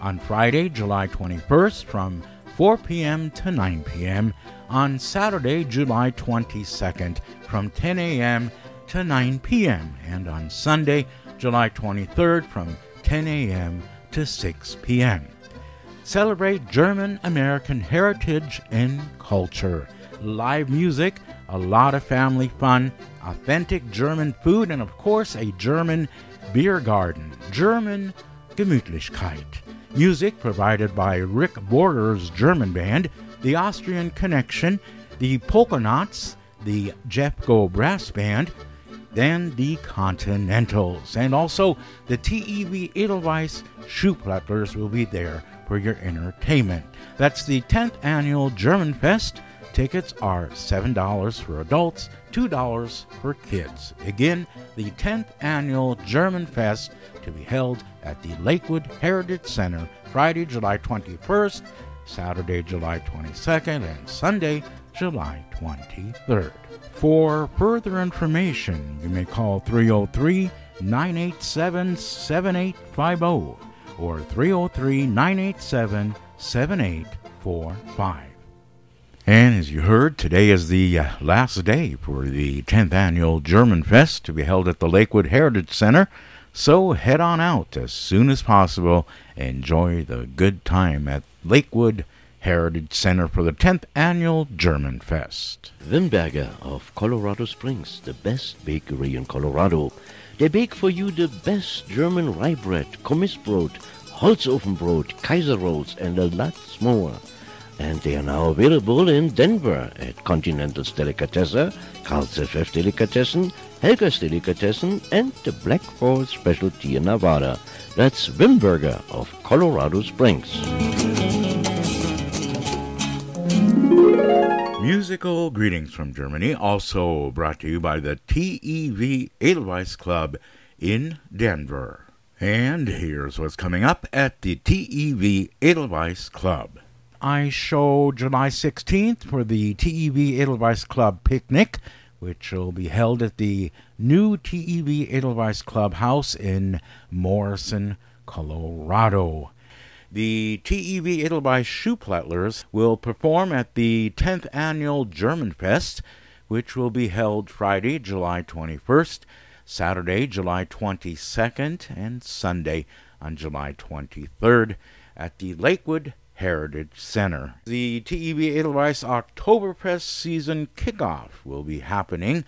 on Friday, July 21st from 4 p.m. to 9 p.m. on Saturday, July 22nd from 10 a.m. to 9 p.m. and on Sunday, July 23rd from 10 a.m. to 6 p.m. Celebrate German American heritage and culture. Live music, a lot of family fun, authentic German food, and of course, a German beer garden. German Gemütlichkeit. Music provided by Rick Border's German band, the Austrian Connection, the Polka Knots, the Jeff Go Brass Band, then the Continentals. And also, the TEV Edelweiss Schuhplattlers will be there for your entertainment. That's the 10th annual German Fest. Tickets are $7 for adults, $2 for kids. Again, the 10th annual German Fest to be held at the Lakewood Heritage Center Friday, July 21st, Saturday, July 22nd, and Sunday, July 23rd. For further information, you may call 303 987 7850 or 303 987 7845. And as you heard, today is the uh, last day for the 10th annual German Fest to be held at the Lakewood Heritage Center, So head on out as soon as possible. Enjoy the good time at Lakewood Heritage Center for the 10th Annual German Fest. Wimberger of Colorado Springs, the best bakery in Colorado. They bake for you the best German rye bread, Kommissbrot, Holzofenbrot, Kaiser rolls, and a lot more. And they are now available in Denver at Continental's Delicatessen, Carl's FF Delicatessen, Helga's Delicatessen, and the Black Forest Specialty in Nevada. That's Wimberger of Colorado Springs. Musical greetings from Germany, also brought to you by the TEV Edelweiss Club in Denver. And here's what's coming up at the TEV Edelweiss Club. I show July 16th for the TEV Edelweiss Club picnic, which will be held at the new TEV Edelweiss Clubhouse in Morrison, Colorado. The TEV Edelweiss Schuhplattlers will perform at the 10th Annual German Fest, which will be held Friday, July 21st, Saturday, July 22nd, and Sunday on July 23rd at the Lakewood Heritage Center. The TEV Edelweiss Oktoberfest season kickoff will be happening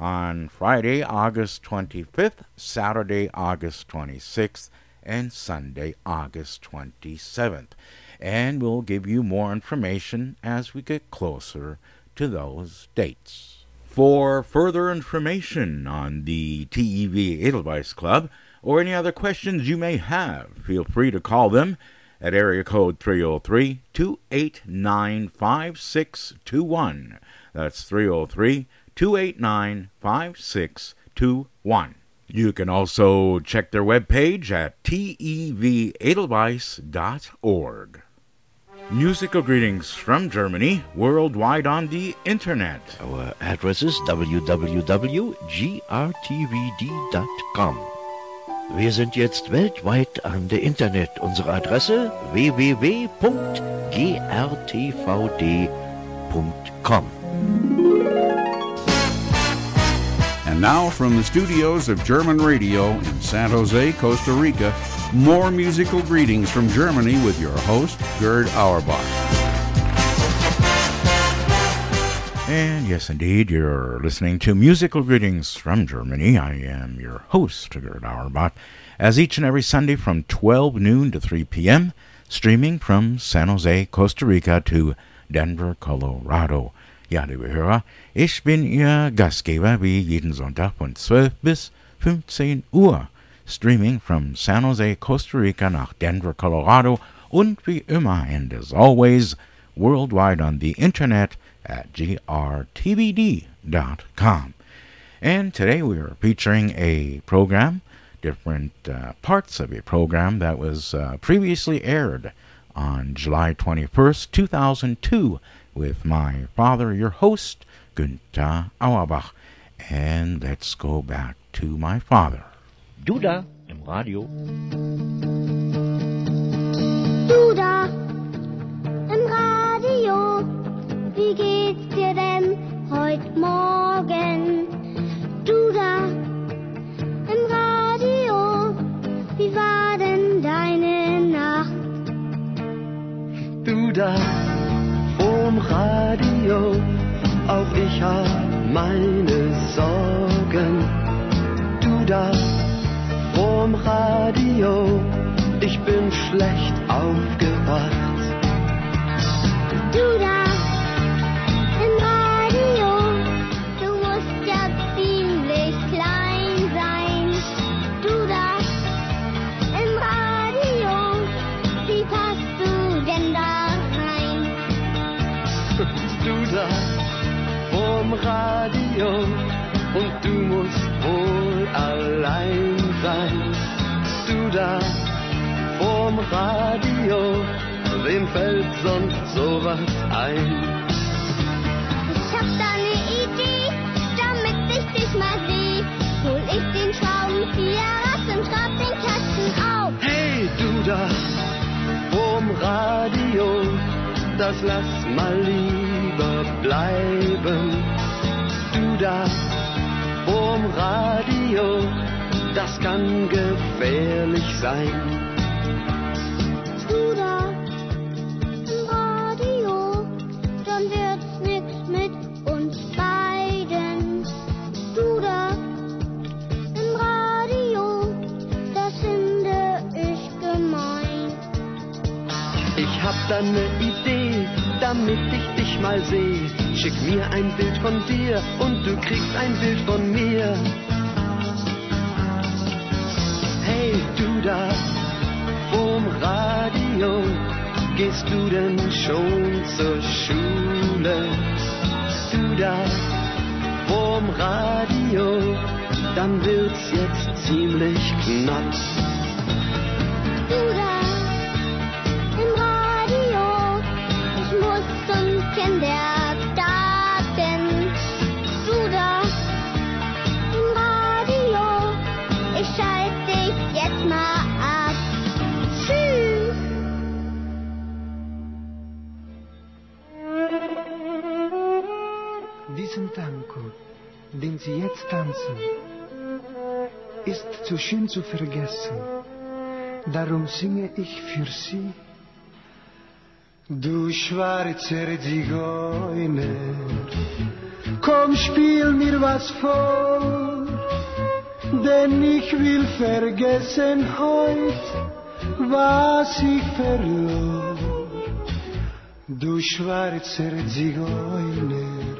on Friday, August 25th, Saturday, August 26th, and Sunday, August 27th. And we'll give you more information as we get closer to those dates. For further information on the TEV Edelweiss Club or any other questions you may have, feel free to call them at area code 303 289 5621. That's 303 289 5621. You can also check their webpage at tevedelweiss.org. Musical greetings from Germany, worldwide on the internet. Our address is www.grtvd.com. Wir sind jetzt weltweit an der Internet. Unsere Adresse www.grtvd.com. now from the studios of German Radio in San Jose, Costa Rica, more musical greetings from Germany with your host, Gerd Auerbach. And yes, indeed, you're listening to Musical Greetings from Germany. I am your host, Gerd Auerbach, as each and every Sunday from 12 noon to 3 p.m., streaming from San Jose, Costa Rica to Denver, Colorado. Ja, liebe Hörer, ich bin Ihr Gastgeber wie jeden Sonntag von 12 bis 15 Uhr, streaming from San Jose, Costa Rica nach Denver, Colorado und wie immer and as always, worldwide on the internet at grtvd.com. And today we are featuring a program, different uh, parts of a program that was uh, previously aired on July 21st, 2002, with my father, your host, Günther Auerbach. And let's go back to my father. Duda im Radio. Du da im Radio, wie geht's dir denn heute Morgen? Du da im Radio, wie war denn deine Nacht? Du da vorm Radio, auch ich hab meine Sorgen. Du da vorm Radio, ich bin schlecht aufgewacht. Du da vorm Radio und du musst wohl allein sein. Du da vorm Radio, wem fällt sonst sowas ein? Ich hab da ne Idee, damit ich dich mal seh. Hol ich den Schraubenzieher raus und schraub den Kasten auf. Hey, du da vorm Radio, das lass mal lieber bleiben. Du da vorm Radio, das kann gefährlich sein. Du da im Radio, dann wird's nix mit uns beiden. Du da im Radio, das finde ich gemein. Ich hab da ne Idee, damit ich dich mal seh. Schick mir ein Bild von dir und du kriegst ein Bild von mir. Hey, du da vorm Radio, gehst du denn schon zur Schule? Du da vorm Radio, dann wird's jetzt ziemlich knapp. Du da Kindergarten. Du da im Radio, ich schalte dich jetzt mal ab. Tschüss. Diesen Tango, den Sie jetzt tanzen, ist zu schön zu vergessen. Darum singe ich für Sie. Du schwarzer Zigeuner, komm, spiel mir was vor, denn ich will vergessen heut, was ich verlor. Du schwarzer Zigeuner,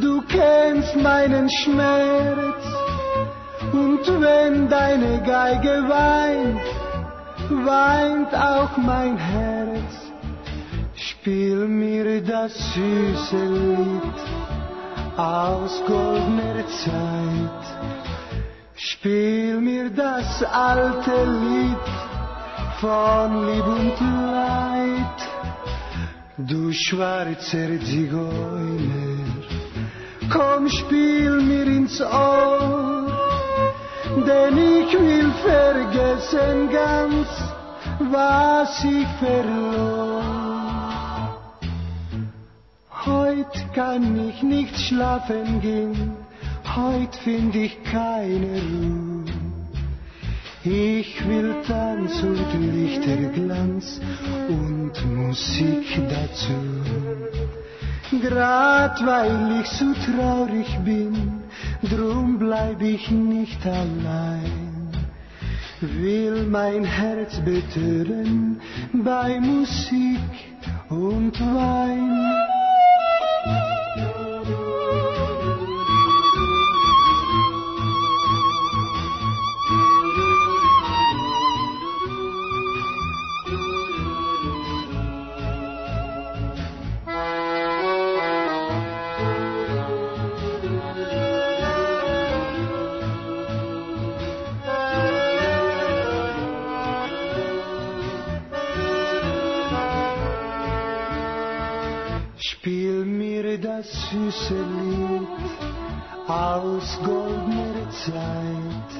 du kennst meinen Schmerz, und wenn deine Geige weint, weint auch mein Herz. Spiel mir das süße Lied aus goldener Zeit. Spiel mir das alte Lied von Lieb und Leid. Du schwarzer Zigeuner, komm, spiel mir ins Ohr, denn ich will vergessen ganz, was ich verlor. Heut kann ich nicht schlafen gehen, heut find ich keine Ruhe. Ich will Tanz und Lichterglanz und Musik dazu. Grad weil ich so traurig bin, drum bleib ich nicht allein. Will mein Herz betören bei Musik und Wein. Spiel süße Lied aus goldener Zeit.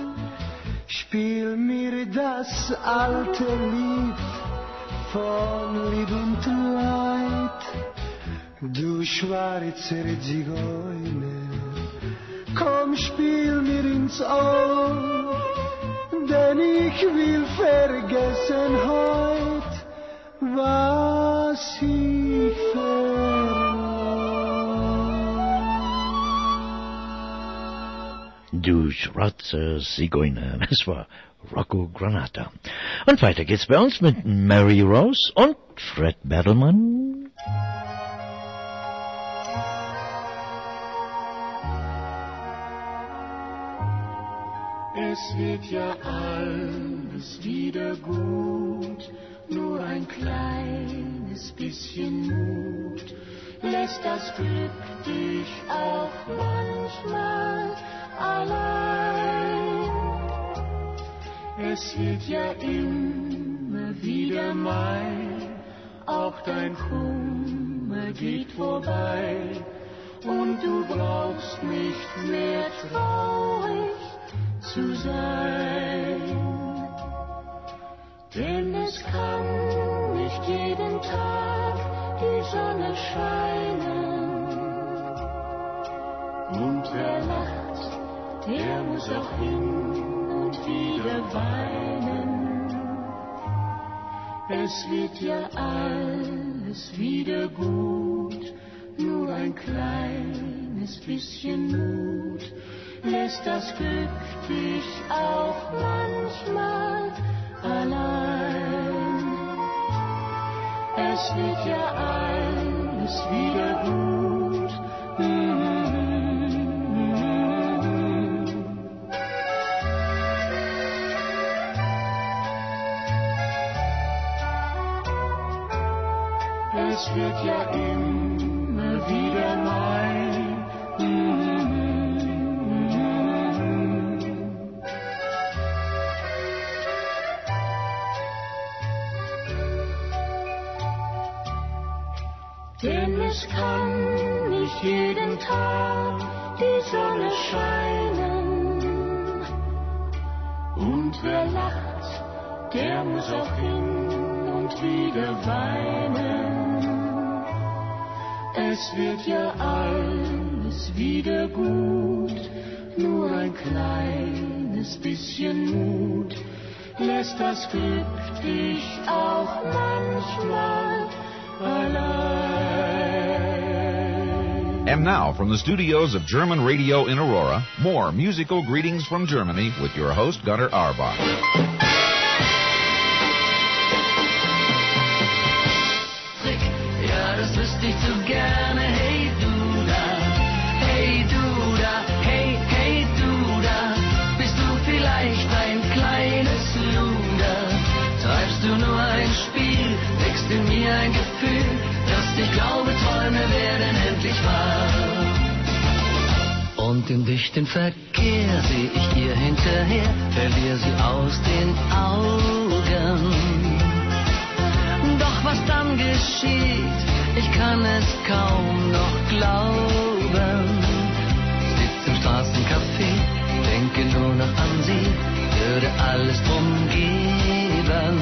Spiel mir das alte Lied von Lieb und Leid. Du schwarzer Zigeuner, komm, spiel mir ins Ohr, denn ich will vergessen heut, was ich Du schwarzer Zigeuner. Das war Rocco Granata. Und weiter geht's bei uns mit Mary Rose und Fred Battleman. Es wird ja alles wieder gut, nur ein kleines bisschen Mut lässt das Glück dich auch manchmal Es wird ja immer wieder Mai, auch dein Kummer geht vorbei und du brauchst nicht mehr traurig zu sein. Denn es kann nicht jeden Tag die Sonne scheinen. Und wer lacht, der muss auch hin wir weinen. Es wird ja alles wieder gut, nur ein kleines bisschen Mut lässt das Glück dich auch manchmal allein. Es wird ja alles wieder gut. Es wird ja immer wieder neu. Denn es kann nicht jeden Tag die Sonne scheinen. Und wer lacht, der muss auch hin und wieder weinen. Es wird ja alles wieder gut, nur ein kleines bisschen Mut lässt das Glück dich auch manchmal allein. And now, from the studios of German Radio in Aurora, more musical greetings from Germany with your host, Gunnar Arbach. Ja, das wüsste ich so gerne. Hey du da, hey du da, hey, hey du da. Bist du vielleicht ein kleines Luder? Treibst du nur ein Spiel, wächst in mir ein Gefühl, dass ich glaube, Träume werden endlich wahr. Und im dichten Verkehr seh ich ihr hinterher, verlier sie aus den Augen. Doch was dann geschieht, ich kann es kaum noch glauben. Sitz im Straßencafé, denke nur noch an sie, würde alles drum geben.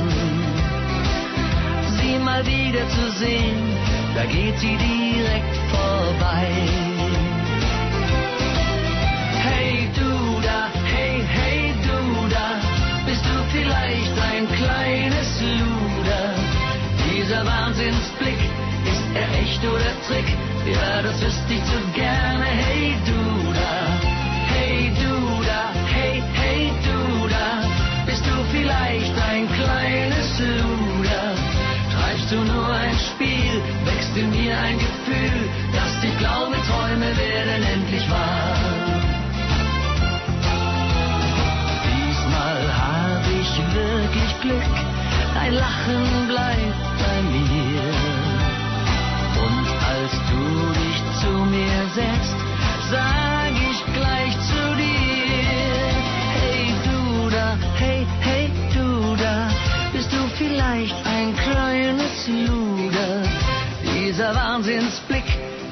Sie mal wieder zu sehen, da geht sie direkt vorbei. Er echt oder Trick? Ja, das wüsste ich so gerne. Hey du da, hey du da, hey, hey du da, bist du vielleicht ein kleines Luder? Treibst du nur ein Spiel, wächst in mir ein Gefühl, dass ich glaube, Träume werden endlich wahr. Diesmal habe ich wirklich Glück, dein Lachen bleibt bei mir. Setzt, sag ich gleich zu dir, hey du da, hey, hey du da, bist du vielleicht ein kleines Luder? Dieser Wahnsinnsblick,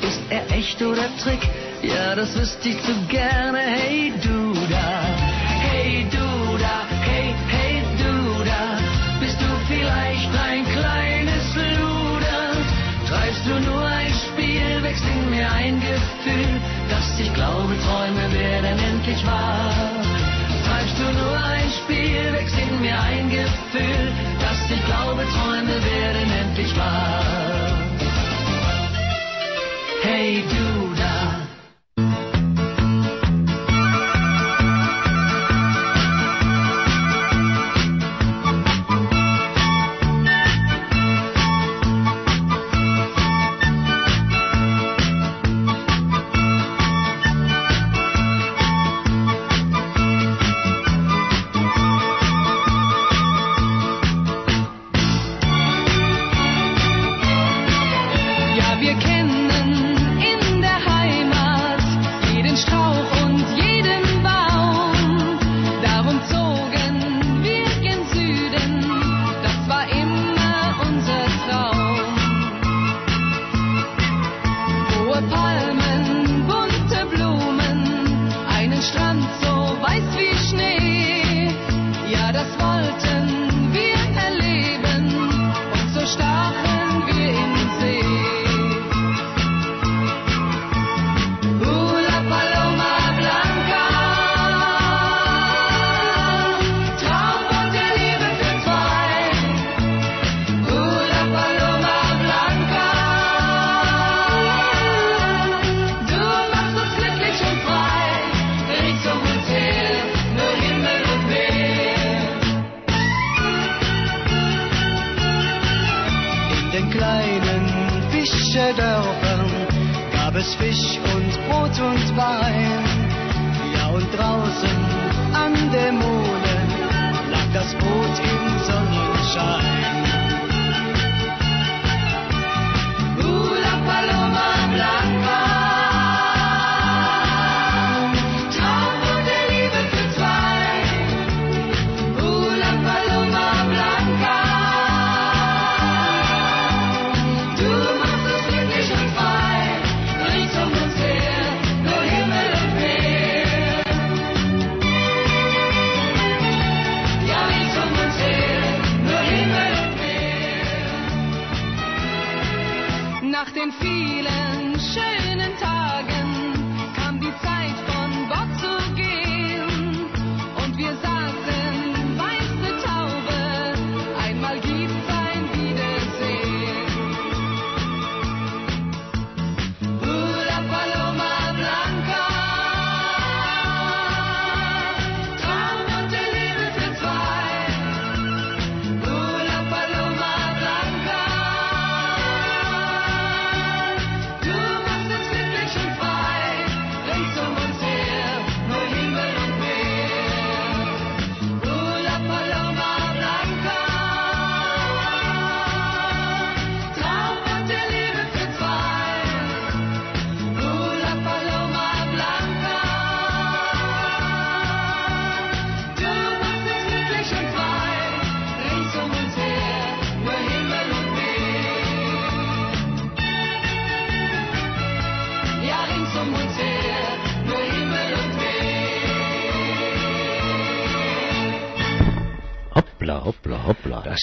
ist er echt oder Trick? Ja, das wüsste ich so gerne, hey du da, hey du da, mir ein Gefühl, dass ich glaube, Träume werden endlich wahr. Treibst du nur ein Spiel, wächst in mir ein Gefühl, dass ich glaube, Träume werden endlich wahr. Hey du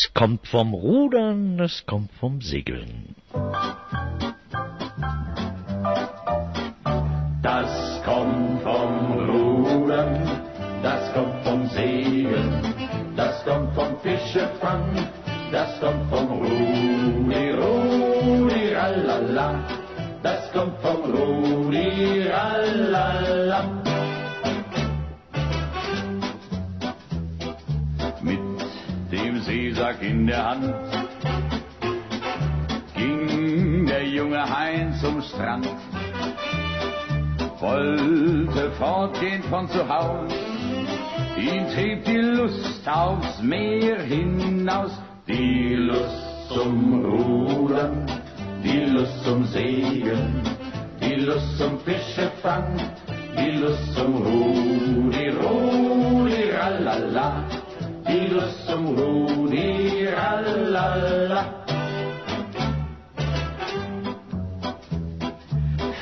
Das kommt vom Rudern, das kommt vom Segeln. Zum Fischefang, die Lust zum Rudi, Rudi, ralala, die Lust zum Rudi, ralala.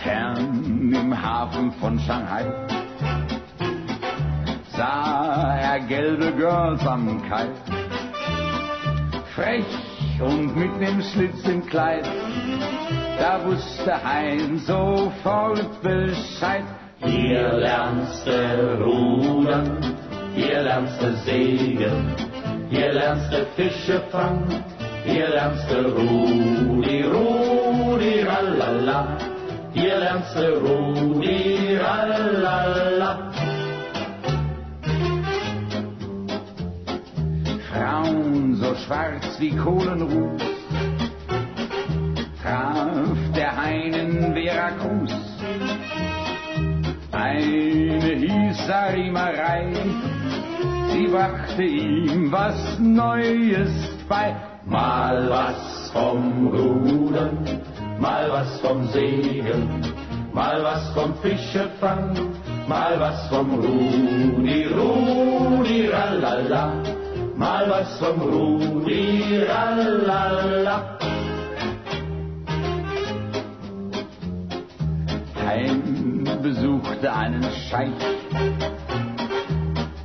Fern im Hafen von Shanghai sah er gelbe Girls am Kai. Frech und mit nem Schlitz im Kleid, da wusste Hein sofort Bescheid. Hier lernst du rudern, hier lernst du segeln, hier lernst du Fische fangen, hier lernst du Rudi, Rudi, ralala. Hier lernst du Rudi, ralala. Frauen so schwarz wie Kohlenruß, traf der Hein in Veracruz. Eine hieß Sarimarei, sie brachte ihm was Neues bei. Mal was vom Rudern, mal was vom Segeln, mal was vom Fischefang, mal was vom Rudi, Rudi, ralala, mal was vom Rudi, ralala. Hein besuchte einen Scheich,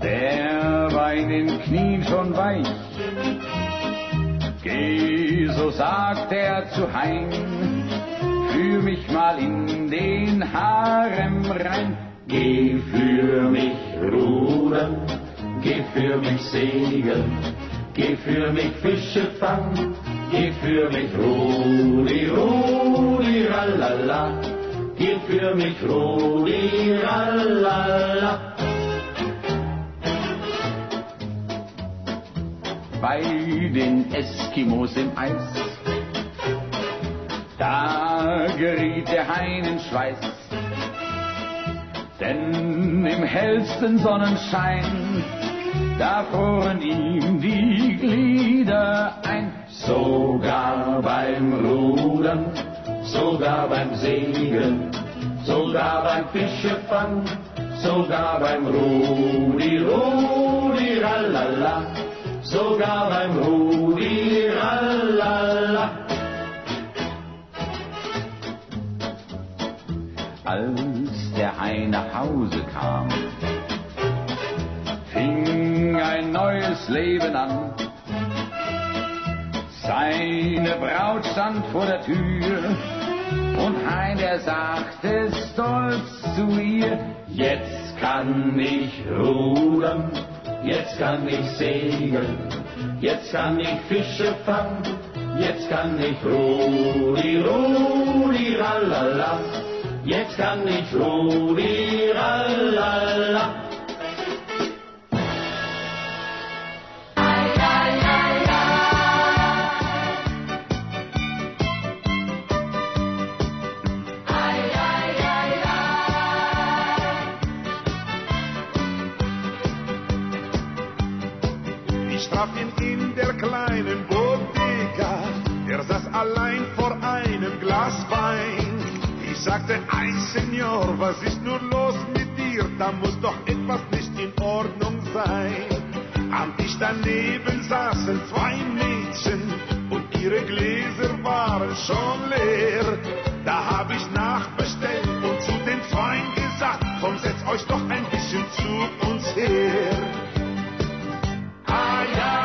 der war in den Knien schon weich. Geh, so sagt er zu Hein, führ mich mal in den Harem rein. Geh für mich rudern, geh für mich segeln, geh für mich Fische fangen, geh für mich Rudi, Rudi, ralala, geh für mich Rudi, ralala. bei den Eskimos im Eis. Da geriet der Hein in Schweiß, denn im hellsten Sonnenschein, da fuhren ihm die Glieder ein. Sogar beim Rudern, sogar beim Segeln, sogar beim Fischefang, sogar beim Rudi, Rudi, ralala, sogar beim Rudi, ralala. Als der Hai nach Hause kam, fing ein neues Leben an. Seine Braut stand vor der Tür und Hein, der sagte stolz zu ihr, Jetzt kann ich rudern, jetzt kann ich segeln, jetzt kann ich Fische fangen, jetzt kann ich Rudi, Rudi, ralala, jetzt kann ich Rudi, ralala. Traf ihn in der kleinen Bodega. Er saß allein vor einem Glas Wein. Ich sagte, ei Senor, was ist nur los mit dir? Da muss doch etwas nicht in Ordnung sein. Am Tisch daneben saßen zwei Mädchen und ihre Gläser waren schon leer. Da hab ich nachbestellt und zu den Zweien gesagt, komm, setzt euch doch ein bisschen zu uns her. I am.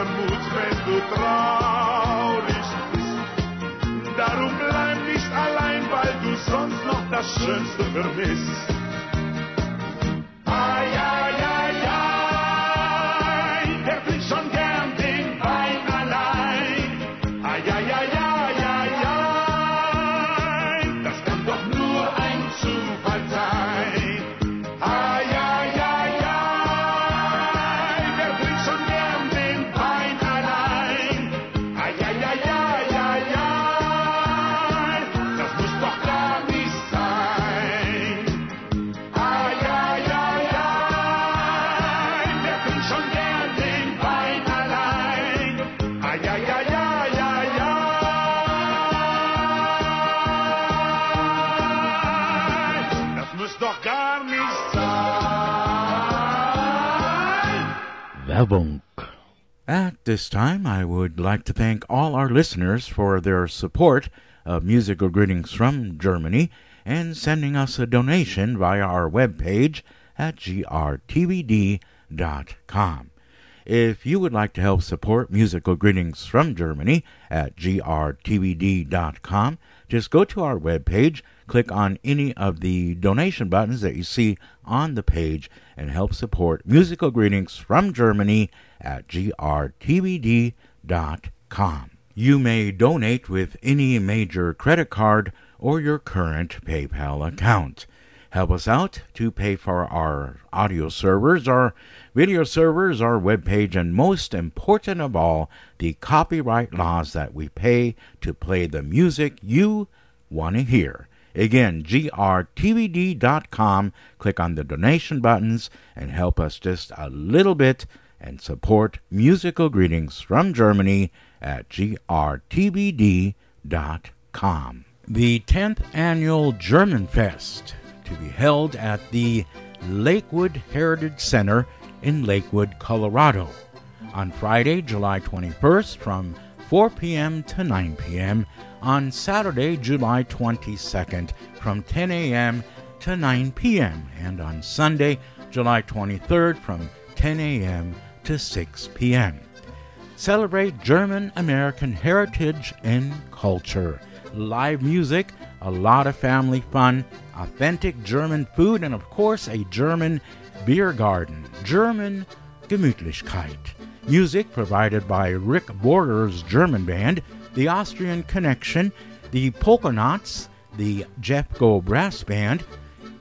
Wieder Mut, wenn du traurig bist. Darum bleib nicht allein, weil du sonst noch das Schönste vermisst. At this time, I would like to thank all our listeners for their support of Musical Greetings from Germany and sending us a donation via our webpage at grtvd.com. If you would like to help support Musical Greetings from Germany at grtvd.com, just go to our webpage, click on any of the donation buttons that you see on the page, and help support Musical Greetings from Germany at grtvd.com. You may donate with any major credit card or your current PayPal account. Help us out to pay for our audio servers, our video servers, our webpage, and most important of all, the copyright laws that we pay to play the music you want to hear. Again, grtvd.com. Click on the donation buttons and help us just a little bit and support musical greetings from Germany at grtvd.com. The 10th annual German Fest to be held at the Lakewood Heritage Center in Lakewood, Colorado on Friday, July 21st from 4 p.m. to 9 p.m. on Saturday, July 22nd from 10 a.m. to 9 p.m. and on Sunday, July 23rd from 10 a.m. to 6 p.m. Celebrate German American heritage and culture. Live music, a lot of family fun, authentic German food, and of course, a German beer garden. German Gemütlichkeit. Music provided by Rick Border's German band, the Austrian Connection, the Polkanauts, the Jeff Go Brass Band,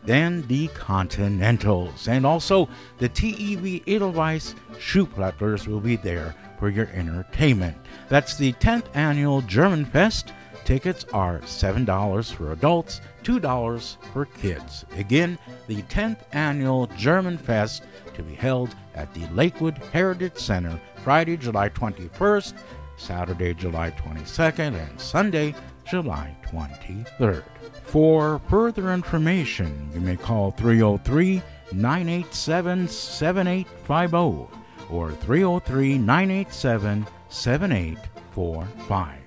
then the Continentals. And also the TEV Edelweiss Schuhplattlers will be there for your entertainment. That's the 10th annual German Fest. Tickets are $7 for adults, $2 for kids. Again, the 10th annual German Fest to be held at the Lakewood Heritage Center Friday, July 21st, Saturday, July 22nd, and Sunday, July 23rd. For further information, you may call 303 987 7850 or 303 987 7845.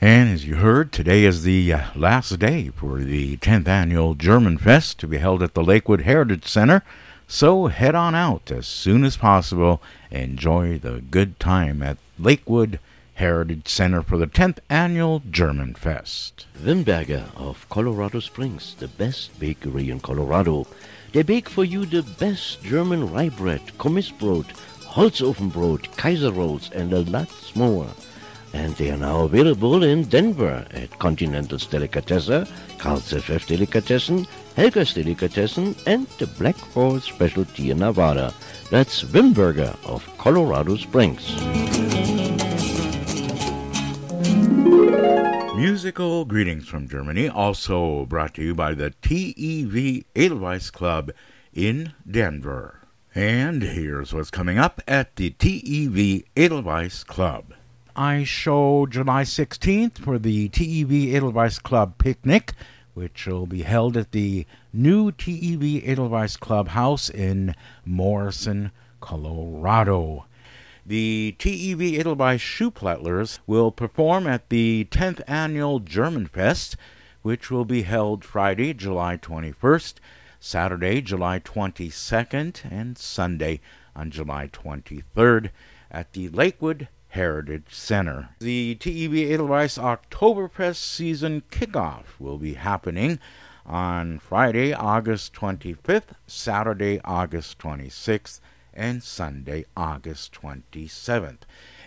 And as you heard, today is the uh, last day for the 10th annual German Fest to be held at the Lakewood Heritage Center. So head on out as soon as possible. Enjoy the good time at Lakewood Heritage Center for the 10th annual German Fest. Wimberger of Colorado Springs, the best bakery in Colorado. They bake for you the best German rye bread, Kommissbrot, Holzofenbrot, Kaiser rolls, and a lot more. And they are now available in Denver at Continental's Delicatessen, Carl's FF Delicatessen, Helga's Delicatessen, and the Black Forest Specialty in Nevada. That's Wimberger of Colorado Springs. Musical greetings from Germany, also brought to you by the TEV Edelweiss Club in Denver. And here's what's coming up at the TEV Edelweiss Club. I show July 16th for the TEV Edelweiss Club picnic, which will be held at the new TEV Edelweiss Club house in Morrison, Colorado. The TEV Edelweiss Schuhplattlers will perform at the 10th annual German Fest, which will be held Friday, July 21st, Saturday, July 22nd, and Sunday on July 23rd at the Lakewood Heritage Center. The TEV Edelweiss Oktoberfest season kickoff will be happening on Friday, August 25th, Saturday, August 26th, and Sunday, August 27th.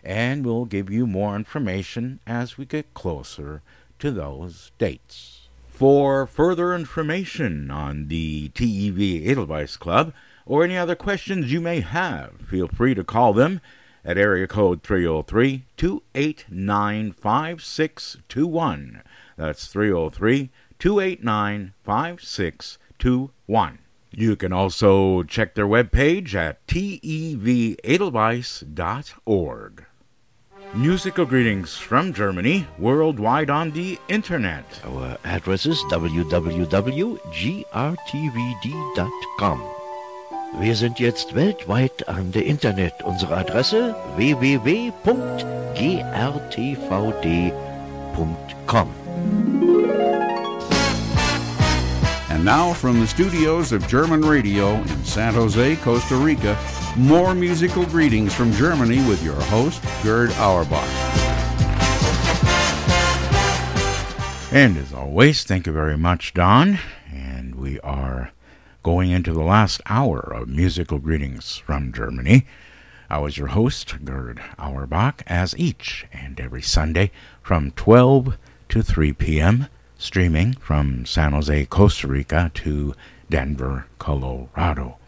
And we'll give you more information as we get closer to those dates. For further information on the TEV Edelweiss Club or any other questions you may have, feel free to call them at area code 303 289 5621. That's 303 289 5621. You can also check their webpage at tevedelweiss.org. Musical greetings from Germany, worldwide on the internet. Our address is www.grtvd.com. Wir sind jetzt weltweit an der Internet. Unsere Adresse www.grtvd.com. now from the studios of German Radio in San Jose, Costa Rica, more musical greetings from Germany with your host, Gerd Auerbach. And as always, thank you very much, Don. And we are going into the last hour of musical greetings from Germany. I was your host, Gerd Auerbach, as each and every Sunday from 12 to 3 p.m., streaming from San Jose, Costa Rica to Denver, Colorado.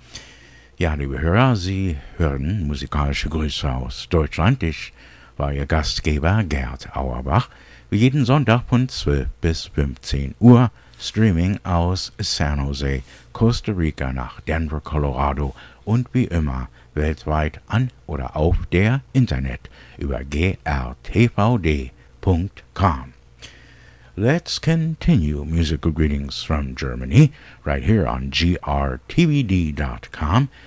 Ja, liebe Hörer, Sie hören musikalische Grüße aus Deutschland. Ich war Ihr Gastgeber Gerd Auerbach. Wie jeden Sonntag von 12 bis 15 Uhr Streaming aus San Jose, Costa Rica nach Denver, Colorado und wie immer weltweit an oder auf der Internet über grtvd.com. Let's continue musical greetings from Germany right here on grtvd.com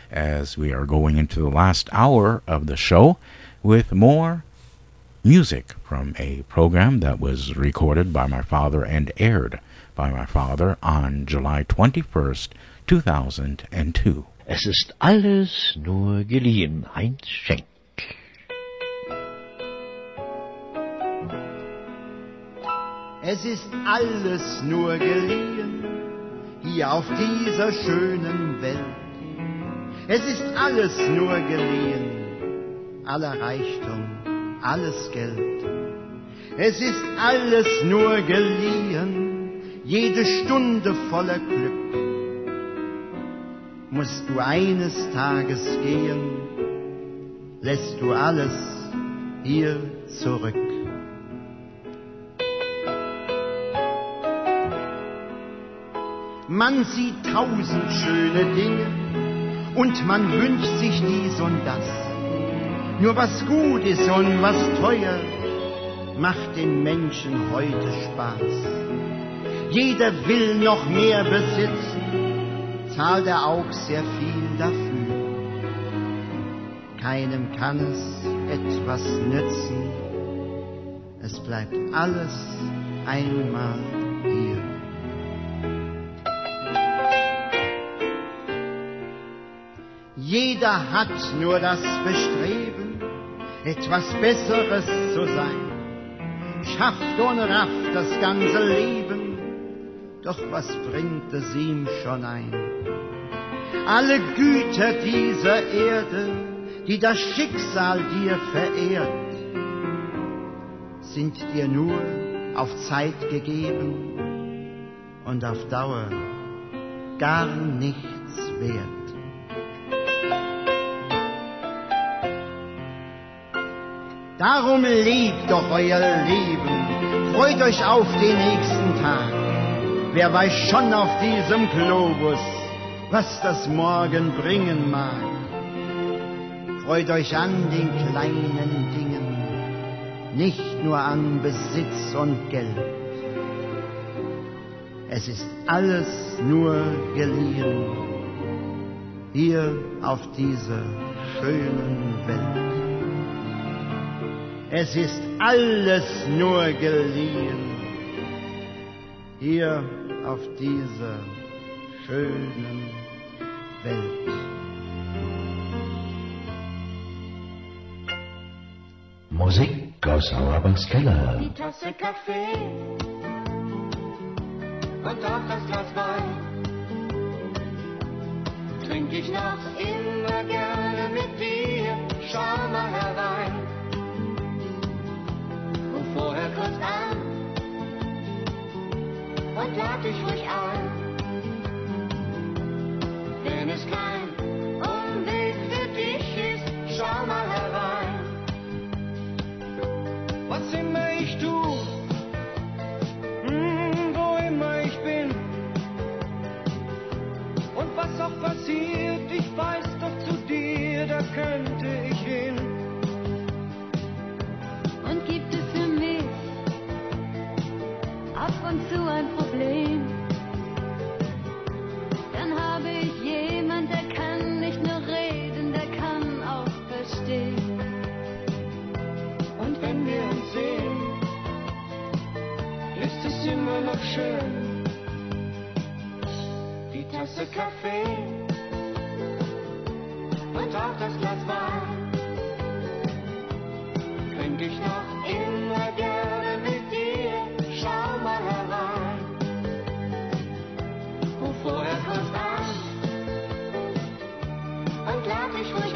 as we are going into the last hour of the show with more music from a program that was recorded by my father and aired by my father on July 21st, 2002. Es ist alles nur geliehen, Heinz Schenk. Es ist alles nur geliehen, hier auf dieser schönen Welt. Es ist alles nur geliehen, aller Reichtum, alles Geld. Es ist alles nur geliehen, jede Stunde voller Glück. Musst du eines Tages gehen, lässt du alles hier zurück. Man sieht tausend schöne Dinge und man wünscht sich dies und das. Nur was gut ist und was teuer, macht den Menschen heute Spaß. Jeder will noch mehr besitzen, zahlt er auch sehr viel dafür. Keinem kann es etwas nützen, es bleibt alles einmal Jeder hat nur das Bestreben, etwas Besseres zu sein. Schafft und rafft das ganze Leben, doch was bringt es ihm schon ein? Alle Güter dieser Erde, die das Schicksal dir verehrt, sind dir nur auf Zeit gegeben und auf Dauer gar nichts wert. Darum lebt doch euer Leben, freut euch auf den nächsten Tag. Wer weiß schon auf diesem Globus, was das Morgen bringen mag. Freut euch an den kleinen Dingen, nicht nur an Besitz und Geld. Es ist alles nur geliehen, hier auf dieser schönen Welt. Es ist alles nur geliehen, hier auf dieser schönen Welt. Musik aus Auerbachs Keller. Die Tasse Kaffee und auch das Glas Wein trink ich noch immer gerne mit dir. Schau mal herein vorher kurz an und lad dich ruhig ein, wenn es kein Umweg für dich ist. Schau mal herein. Was immer ich tu, hm, wo immer ich bin und was auch passiert, ich weiß doch zu dir, da könnte ich hin. Und zu ein Problem, dann habe ich jemand, der kann nicht nur reden, der kann auch verstehen. Und wenn wir uns sehen, ist es immer noch schön. Die Tasse Kaffee und auch das Glas Wein trink ich noch immer gerne vorher. Kurz an und lad dich ruhig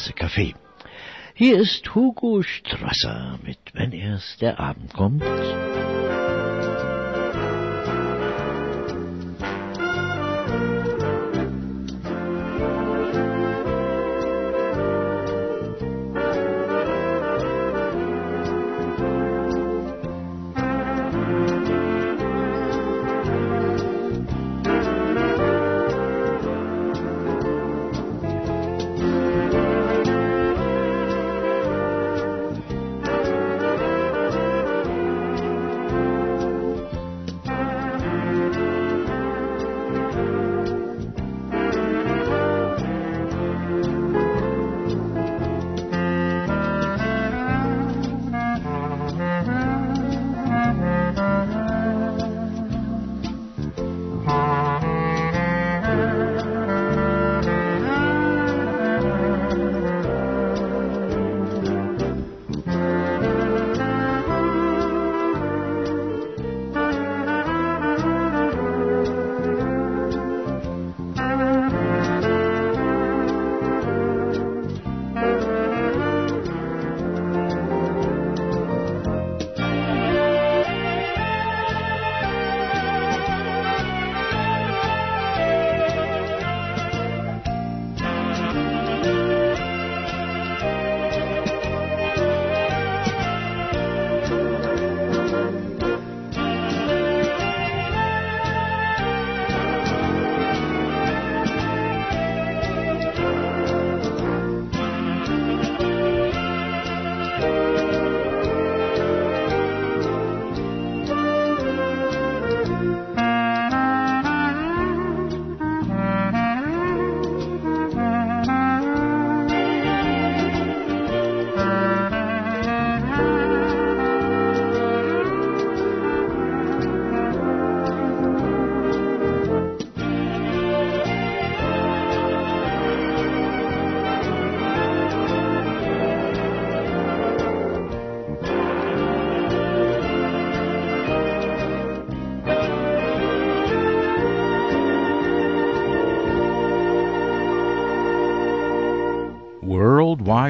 Tasse Kaffee. Hier ist Hugo Strasser mit Wenn erst der Abend kommt.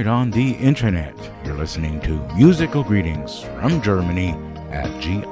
right on the internet. You're listening to Musical Greetings from Germany at grtvd.com.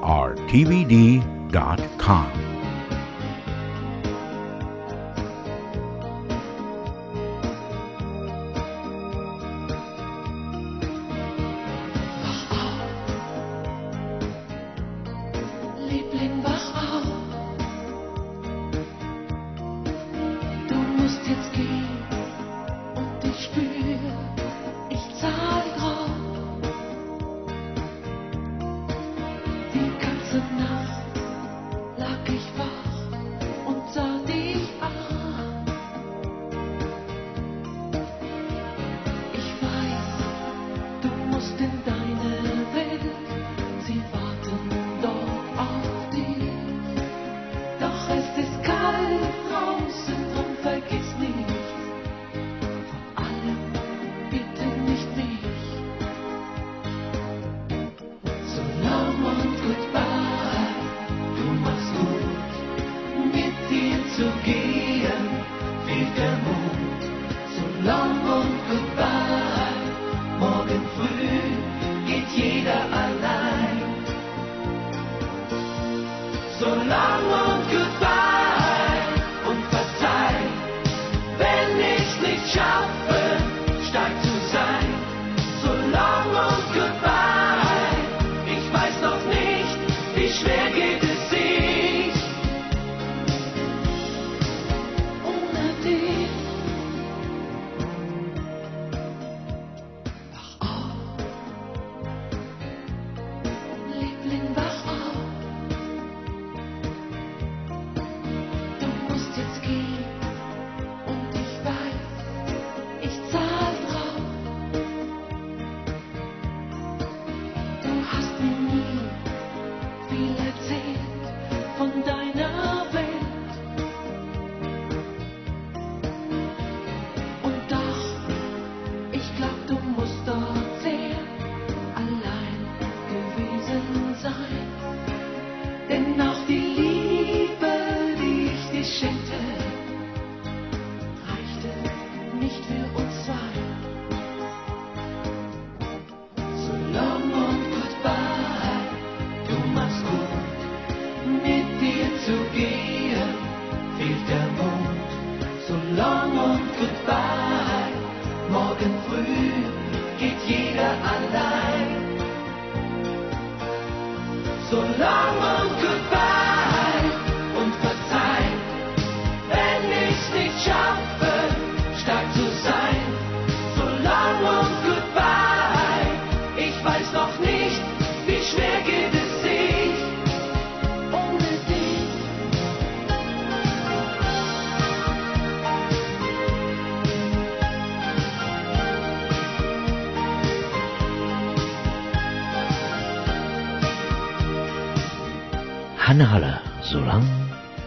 Anne Haller, so lang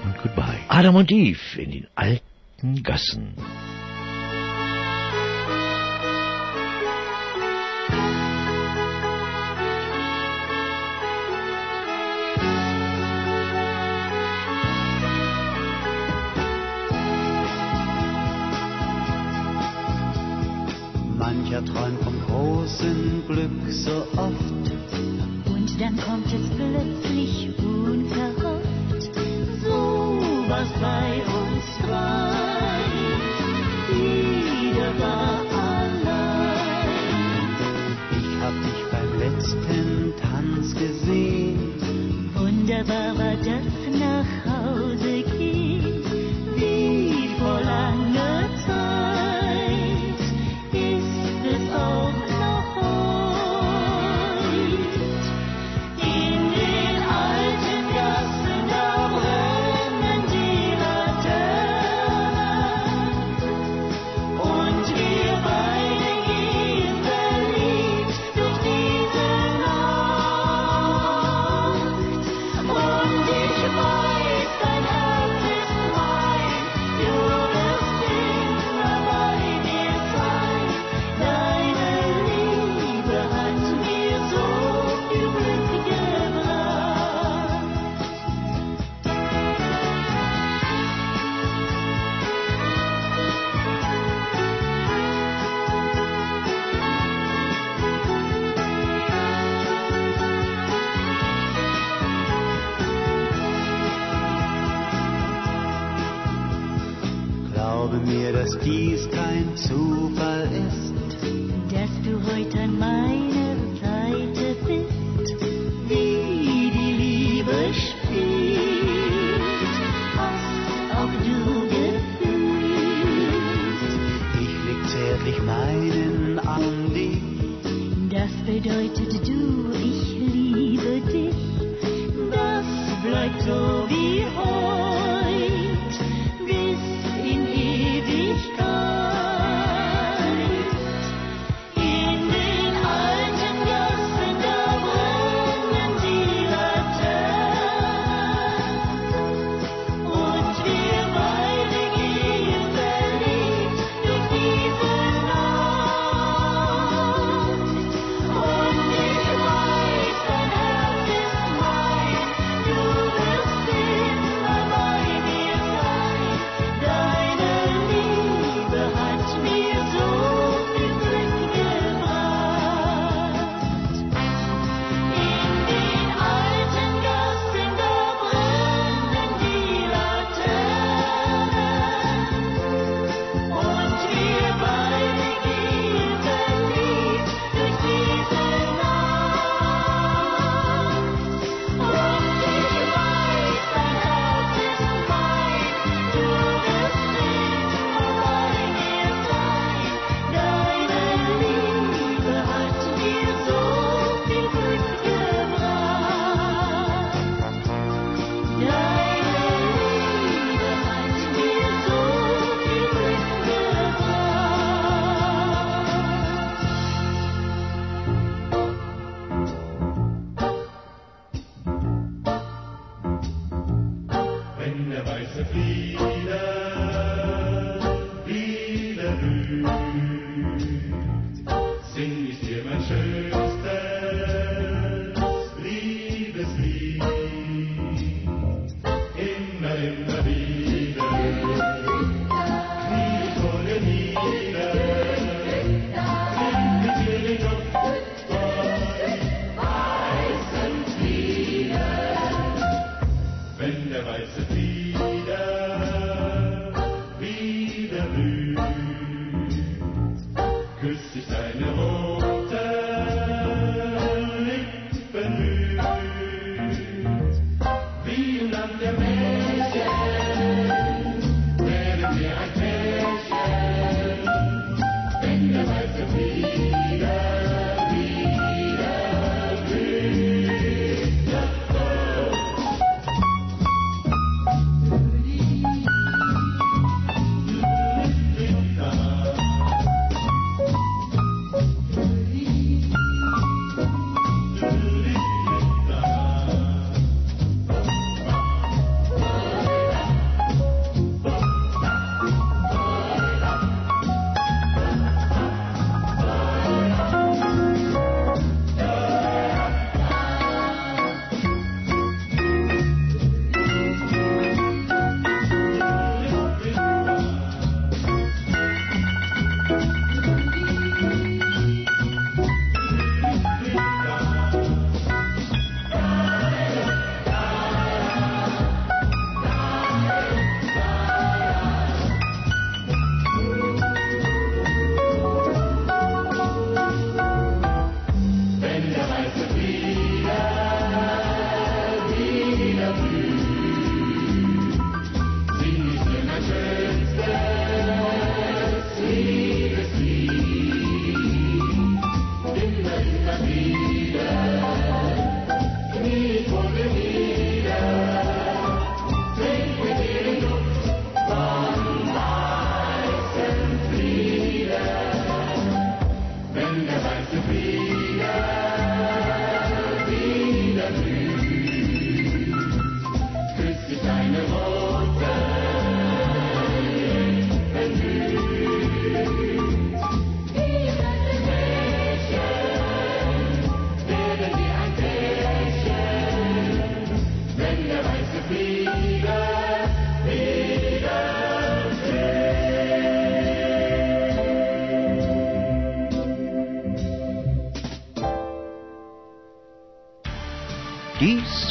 und goodbye. Adam und Eve in den alten Gassen. Mancher träumt vom großen Glück so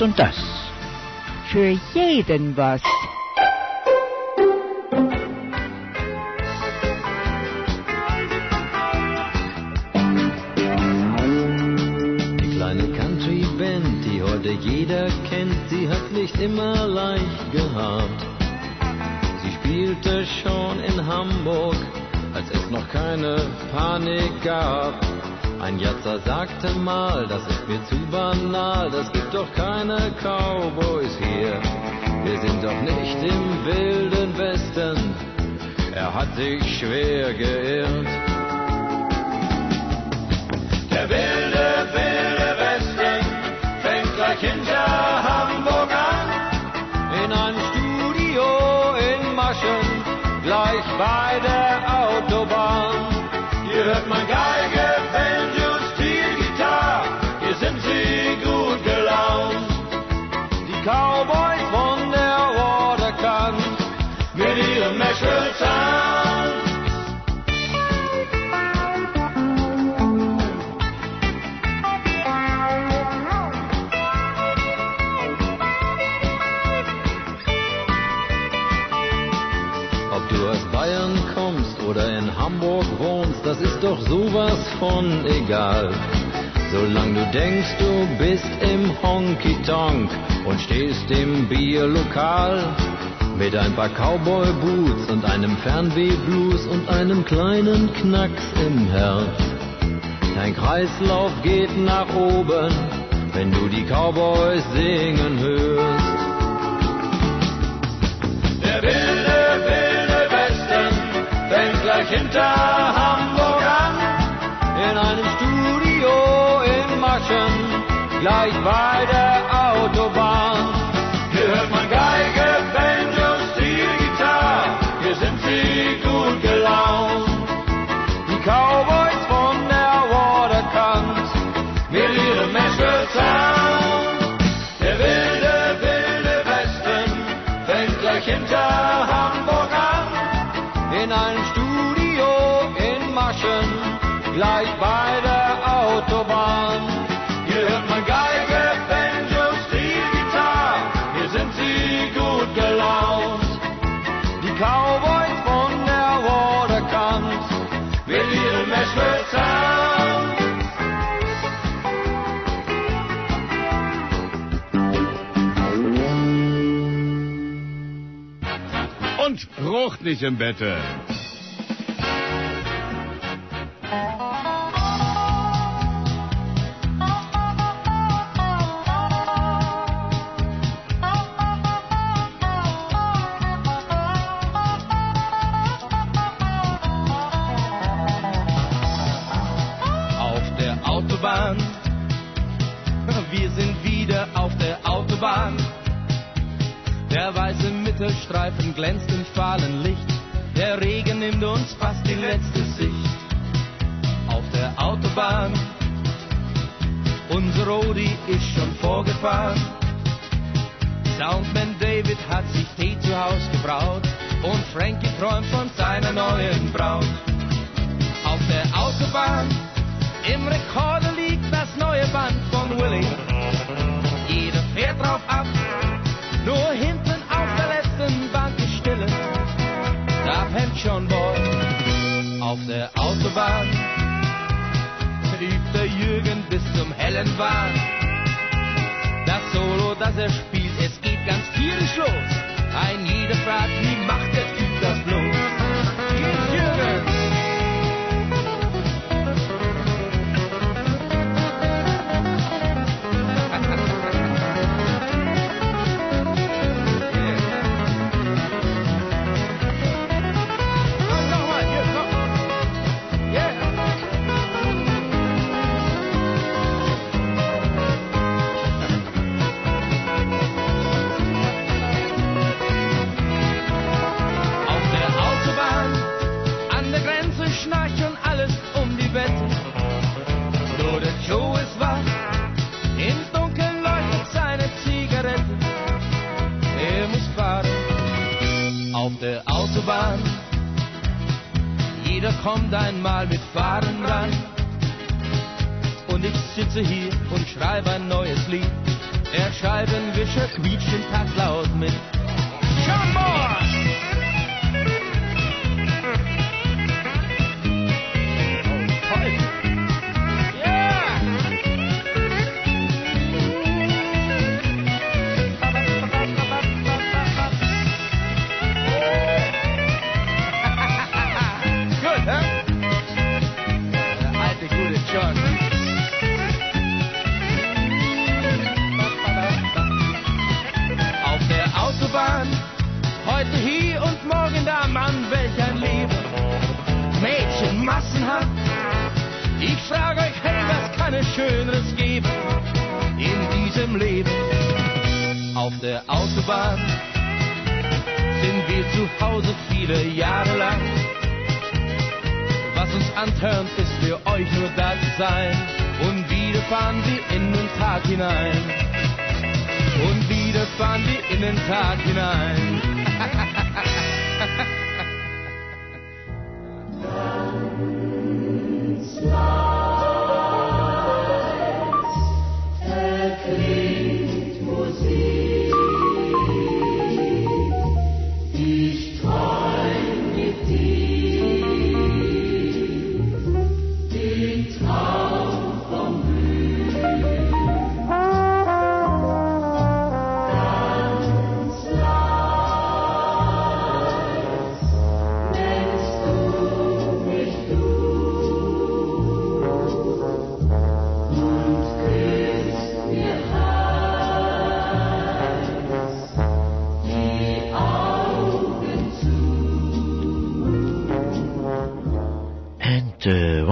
und das. Für jeden was. Mit ein paar Cowboy-Boots und einem Fernweh-Blues und einem kleinen Knacks im Herz. Dein Kreislauf geht nach oben, wenn du die Cowboys singen hörst. Der wilde, wilde Westen fängt gleich hinter Hamburg an. In einem Studio im Maschen, gleich weiter in ein Studio in Maschen, gleich bei der Autobahn. nicht im Bette.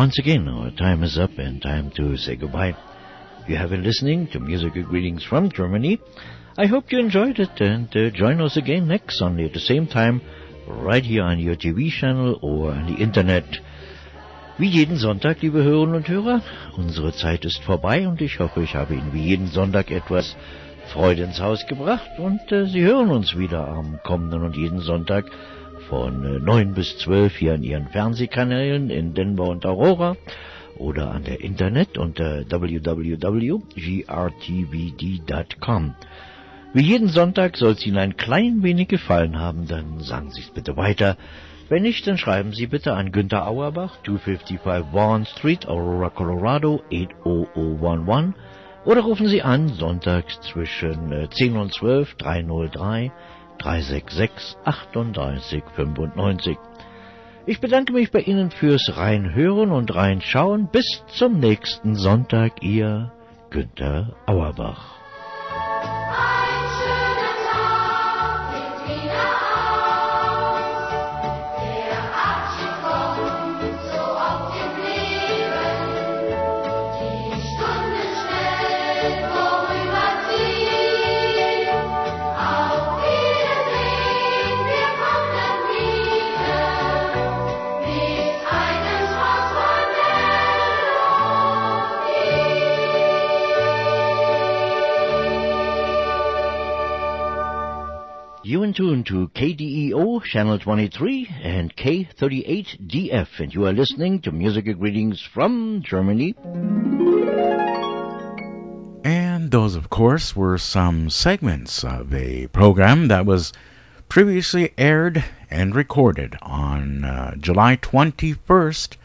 Once again, our time is up and time to say goodbye. You have been listening to musical greetings from Germany. I hope you enjoyed it and uh, join us again next Sunday at the same time, right here on your TV channel or on the Internet. Wie jeden Sonntag, liebe Hörerinnen und Hörer, unsere Zeit ist vorbei und ich hoffe, ich habe Ihnen wie jeden Sonntag etwas Freude ins Haus gebracht und äh, Sie hören uns wieder am kommenden und jeden Sonntag von äh, 9 bis 12 hier an Ihren Fernsehkanälen in Denver und Aurora oder an der Internet unter www.grtvd.com. Wie jeden Sonntag soll es Ihnen ein klein wenig gefallen haben, dann sagen Sie es bitte weiter. Wenn nicht, dann schreiben Sie bitte an Günter Auerbach, 255 Vaughan Street, Aurora, Colorado, 80011 oder rufen Sie an sonntags zwischen äh, 10 und 12 303 366 38 95. Ich bedanke mich bei Ihnen fürs Reinhören und Reinschauen. Bis zum nächsten Sonntag, Ihr Günther Auerbach. Tune to KDEO, Channel 23, and K38DF, and you are listening to musical greetings from Germany. And those, of course, were some segments of a program that was previously aired and recorded on uh, July 21st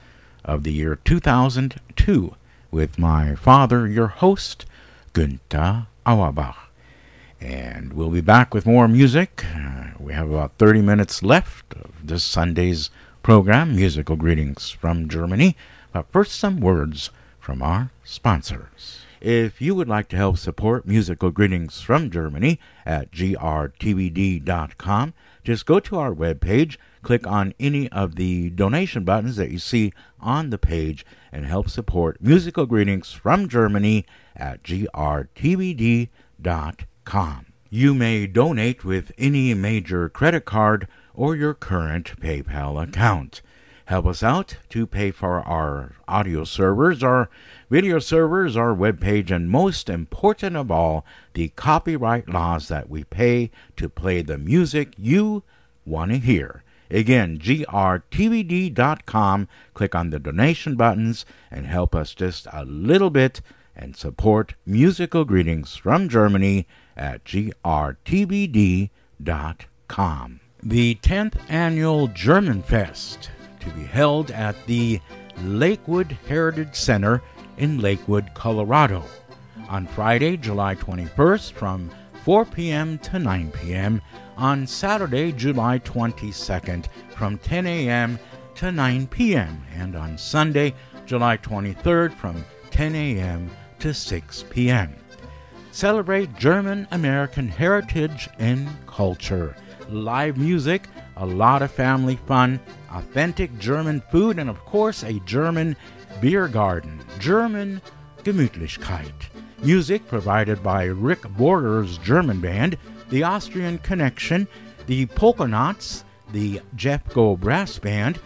of the year 2002 with my father, your host, Günther Auerbach. And we'll be back with more music. Uh, we have about 30 minutes left of this Sunday's program, Musical Greetings from Germany. But first, some words from our sponsors. If you would like to help support Musical Greetings from Germany at grtvd.com, just go to our webpage, click on any of the donation buttons that you see on the page, and help support Musical Greetings from Germany at grtvd.com com. You may donate with any major credit card or your current PayPal account. Help us out to pay for our audio servers, our video servers, our webpage, and most important of all, the copyright laws that we pay to play the music you want to hear. Again, grtvd.com. Click on the donation buttons and help us just a little bit and support musical greetings from Germany at grtvd.com. The 10th annual German Fest to be held at the Lakewood Heritage Center in Lakewood, Colorado on Friday, July 21st from 4 p.m. to 9 p.m. on Saturday, July 22nd from 10 a.m. to 9 p.m. and on Sunday, July 23rd from 10 a.m. to 6 p.m. Celebrate German American heritage and culture. Live music, a lot of family fun, authentic German food, and of course, a German beer garden. German Gemütlichkeit. Music provided by Rick Borger's German band, the Austrian Connection, the Polka Knots, the Jeff Go Brass Band,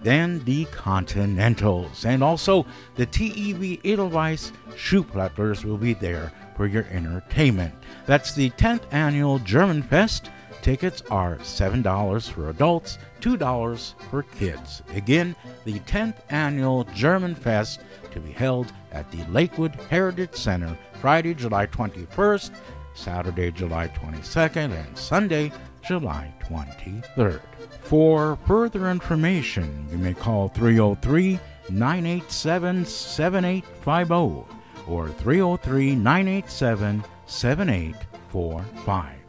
then the Continentals. And also the TEV Edelweiss Schuhplattlers will be there for your entertainment. That's the 10th annual German Fest. Tickets are $7 for adults, $2 for kids. Again, the 10th annual German Fest to be held at the Lakewood Heritage Center Friday, July 21st, Saturday, July 22nd, and Sunday, July 23rd. For further information, you may call 303 987 7850 or 303 987 7845.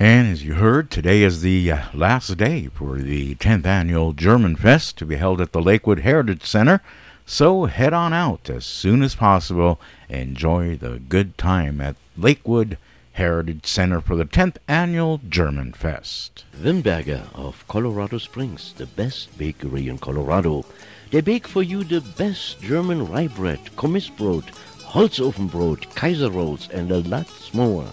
And as you heard, today is the uh, last day for the 10th annual German Fest to be held at the Lakewood Heritage Center. So head on out as soon as possible. Enjoy the good time at Lakewood Heritage Center for the 10th annual German Fest. Wimberger of Colorado Springs, the best bakery in Colorado. They bake for you the best German rye bread, Kommissbrot, Holzofenbrot, Kaiser rolls, and a lot more.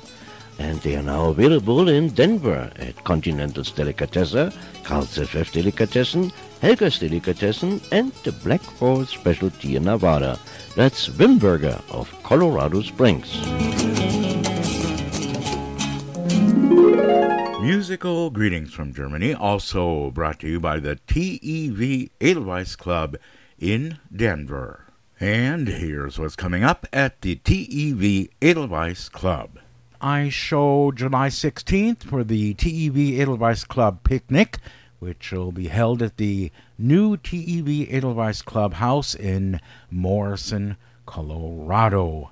And they are now available in Denver at Continental's Delicatessen, Carl's FF Delicatessen, Helga's Delicatessen, and the Black Forest Specialty in Nevada. That's Wimberger of Colorado Springs. Musical greetings from Germany, also brought to you by the TEV Edelweiss Club in Denver. And here's what's coming up at the TEV Edelweiss Club. I show July 16th for the TEV Edelweiss Club picnic, which will be held at the new TEV Edelweiss Clubhouse in Morrison, Colorado.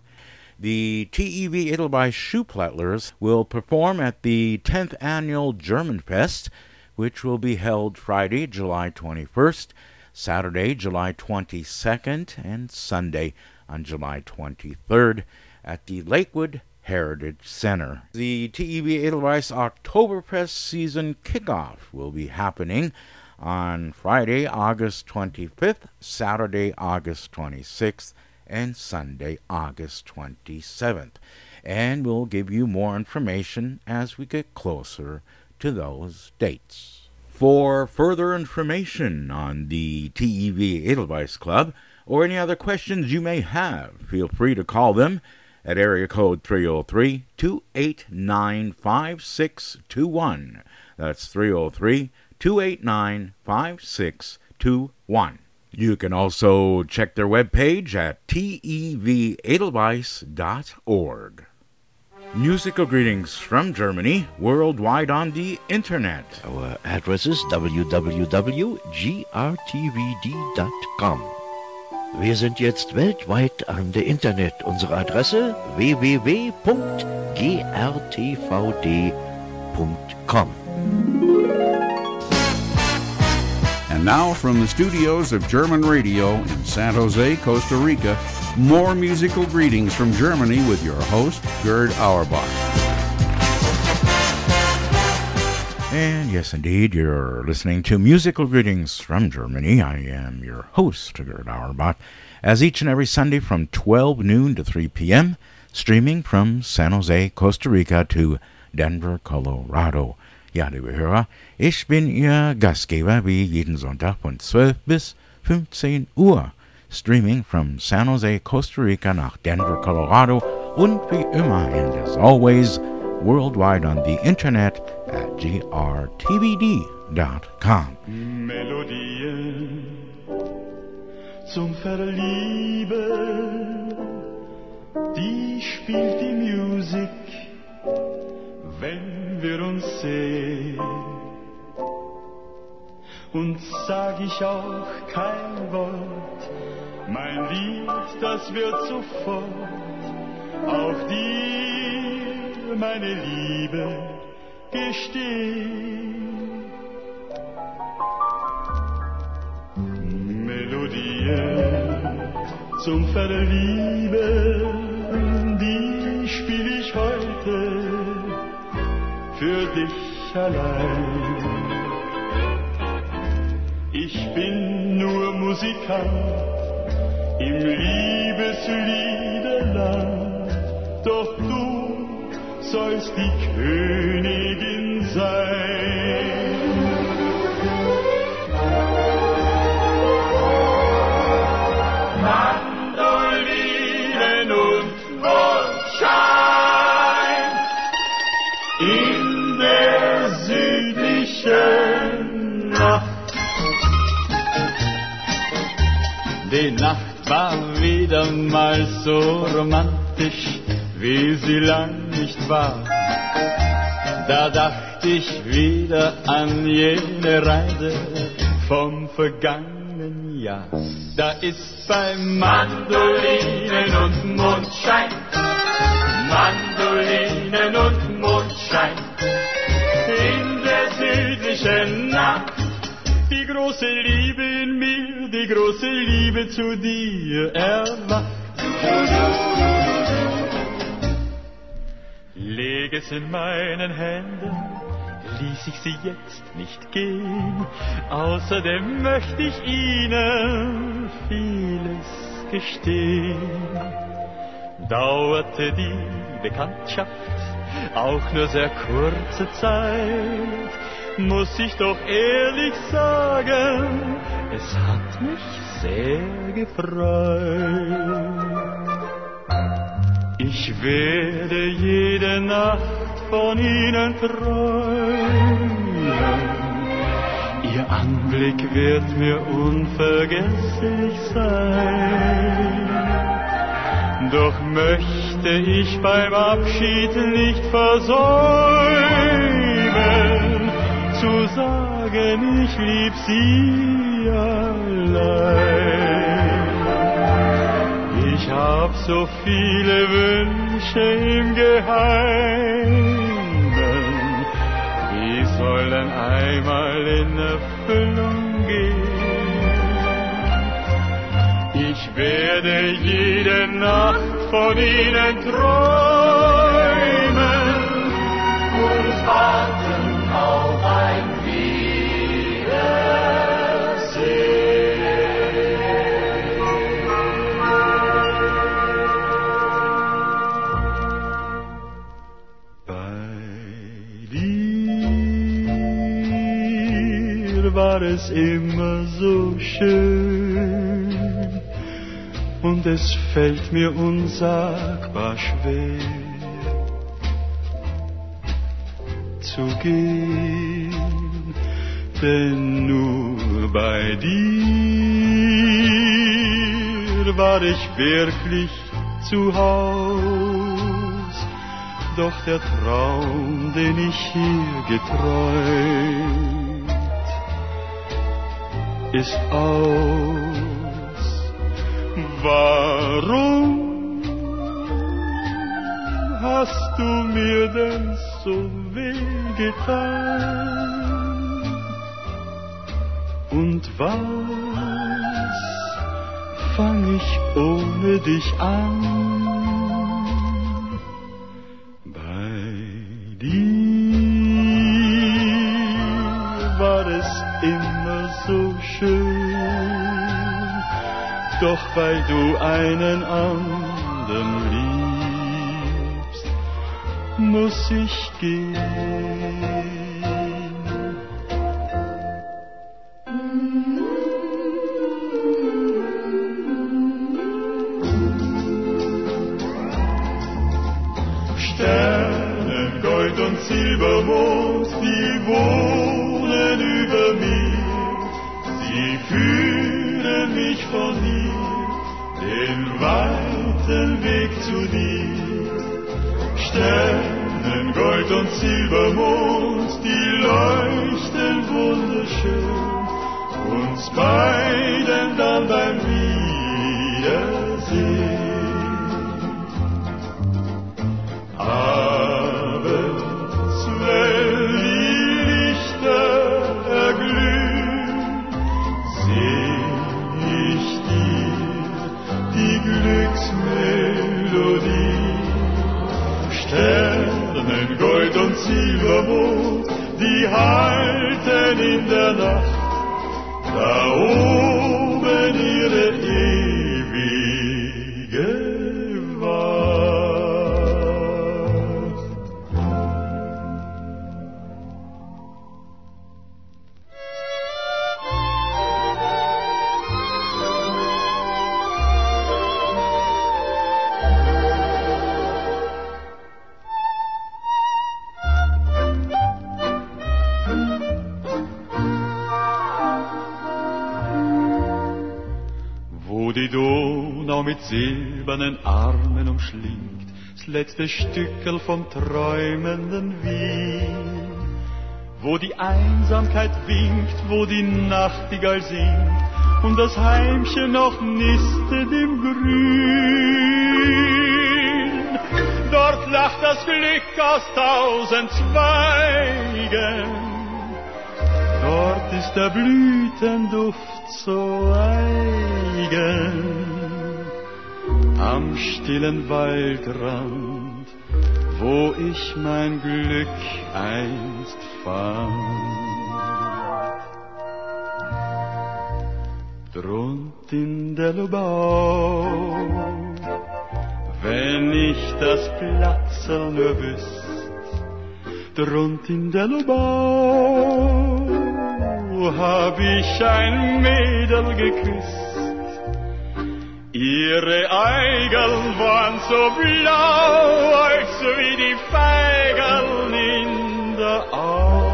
The TEV Edelweiss Schuhplattlers will perform at the 10th annual German Fest which will be held Friday, July 21st, Saturday, July 22nd, and Sunday on July 23rd at the Lakewood Heritage Center. The TEV Edelweiss Oktoberfest season kickoff will be happening on Friday, August 25th, Saturday, August 26th, and Sunday, August 27th. And we'll give you more information as we get closer to those dates. For further information on the TEV Edelweiss Club or any other questions you may have, feel free to call them at area code 303 289 5621. That's 303 289 5621. You can also check their webpage at tevedelweiss.org. Musical greetings from Germany, worldwide on the internet. Our address is www.grtvd.com. Wir sind jetzt weltweit an der Internet. Unsere Adresse www.grtvd.com. And now from the studios of German Radio in San Jose, Costa Rica, more musical greetings from Germany with your host, Gerd Auerbach. And yes, indeed, you're listening to Musical Greetings from Germany. I am your host, Gerd Auerbach, as each and every Sunday from 12 noon to 3 p.m., streaming from San Jose, Costa Rica to Denver, Colorado. Ja, liebe Hörer, ich bin Ihr Gastgeber wie jeden Sonntag von 12 bis 15 Uhr, streaming from San Jose, Costa Rica nach Denver, Colorado und wie immer and as always, worldwide on the internet at grtvd.com. Melodien zum Verlieben, die spielt die Musik, wenn wir uns sehen. Und sag ich auch kein Wort, mein Lied, das wird sofort auch dir, meine Liebe, gestehen. Melodien zum Verlieben, für dich allein. Ich bin nur Musikant im Liebesliederland, doch du sollst die Königin sein. Die Nacht war wieder mal so romantisch, wie sie lang nicht war. Da dachte ich wieder an jene Reise vom vergangenen Jahr. Da ist bei Mandolinen und Mondschein, Mandolinen und Mondschein, in der südlichen Nacht, die große Liebe in mir, die große Liebe zu dir erwacht. Leg es in meinen Händen, ließ ich sie jetzt nicht gehen. Außerdem möchte ich Ihnen vieles gestehen. Dauerte die Bekanntschaft auch nur sehr kurze Zeit, muss ich doch ehrlich sagen, es hat mich sehr gefreut. Ich werde jede Nacht von Ihnen träumen. Ihr Anblick wird mir unvergesslich sein. Doch möchte ich beim Abschied nicht versäumen, zu sagen, ich lieb Sie allein. Ich hab so viele Wünsche im Geheimen, wie sollen einmal in Erfüllung gehen. Ich werde jede Nacht von ihnen träumen und warten war es immer so schön. Und es fällt mir unsagbar schwer zu gehen, denn nur bei dir war ich wirklich zu Haus, doch der Traum, den ich hier geträumt, ist aus. Warum hast du mir denn so wehgetan? Und was fang ich ohne dich an? Bei dir war es immer so schön, doch weil du einen anderen liebst, muss ich gehen. Sternen, Gold und Silbermond, die wohnen über mir. Sie führen mich von hier den weiten Weg zu dir. Sternen, Gold und Silbermond, die leuchten wunderschön, uns beiden dann beim Wiedersehen. Silbermond, die halten in der Nacht. Da oben silbernen Armen umschlingt, das letzte Stückel vom träumenden Wien. Wo die Einsamkeit winkt, wo die Nachtigall singt und das Heimchen noch nistet im Grün. Dort lacht das Glück aus tausend Zweigen, dort ist der Blütenduft so eigen. Am stillen Waldrand, wo ich mein Glück einst fand. Drunt in der Lubau, wenn ich das Platzel nur wüsst, drunt in der Lubau hab ich ein Mädel geküsst. Ihre Eigeln waren so blau, als wie die Feigeln in der Au.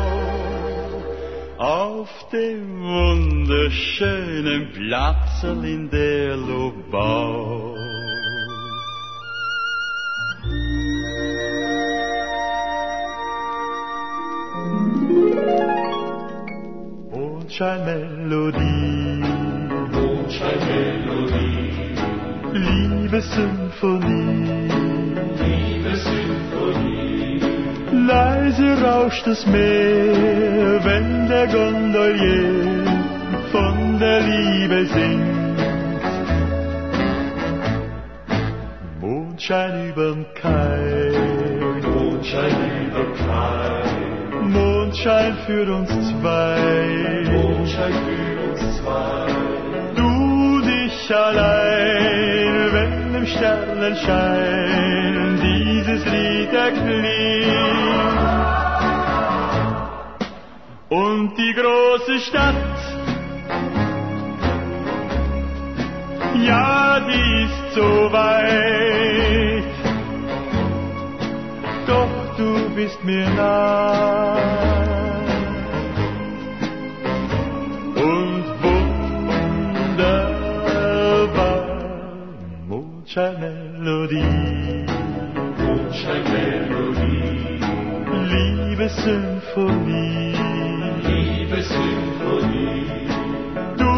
Auf dem wunderschönen Platzel in der Lobau. Mondscheinmelodie, Mondscheinmelodie, Liebessymphonie, Liebessymphonie, leise rauscht das Meer, wenn der Gondolier von der Liebe singt. Mondschein überm Kai, Mondschein überm Kai, Mondschein für uns zwei, Mondschein für uns zwei. Du dich allein, wenn im Sternenschein dieses Lied erklingt. Und die große Stadt, ja, die ist so weit, doch du bist mir nah. Mondscheinmelodie, Mondscheinmelodie, Liebessymphonie, Liebessymphonie, du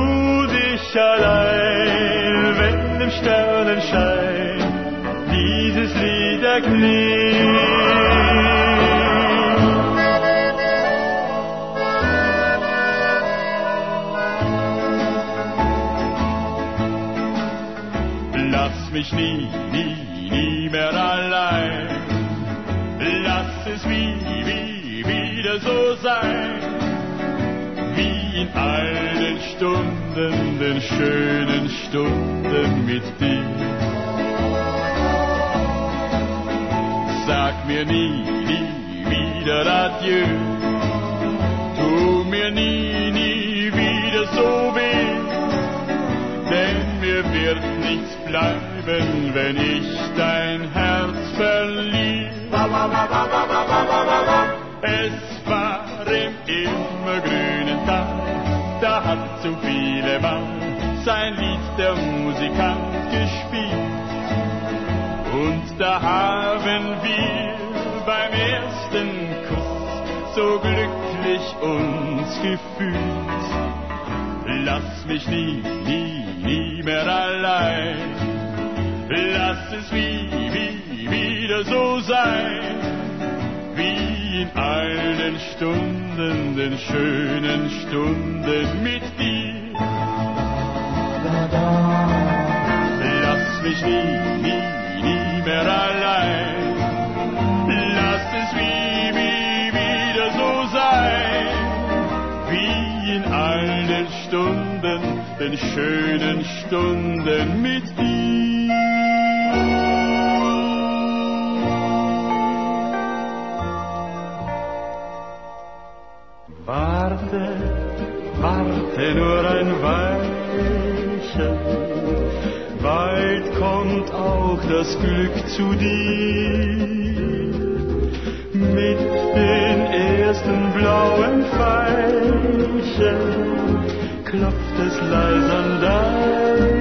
dich allein, wenn im Sternenschein dieses Lied erklingt. Mich nie, nie, nie mehr allein. Lass es wie, wie, wieder so sein. Wie in allen Stunden, den schönen Stunden mit dir. Sag mir nie, nie wieder Adieu. Tu mir nie, nie wieder so weh. Denn mir wird nichts bleiben, wenn ich dein Herz verliere. Es war im immergrünen Tal, da hat so viele Mal sein Lied der Musikant gespielt. Und da haben wir beim ersten Kuss so glücklich uns gefühlt. Lass mich nie, nie, nie mehr allein. Lass es wie, wie, wieder so sein. Wie in allen Stunden, den schönen Stunden mit dir. Lass mich nie, nie, nie mehr allein. Lass es wie, wie, wieder so sein. Wie in allen Stunden, den schönen Stunden mit dir. Warte nur ein Weilchen, bald kommt auch das Glück zu dir. Mit den ersten blauen Veilchen klopft es leise an deine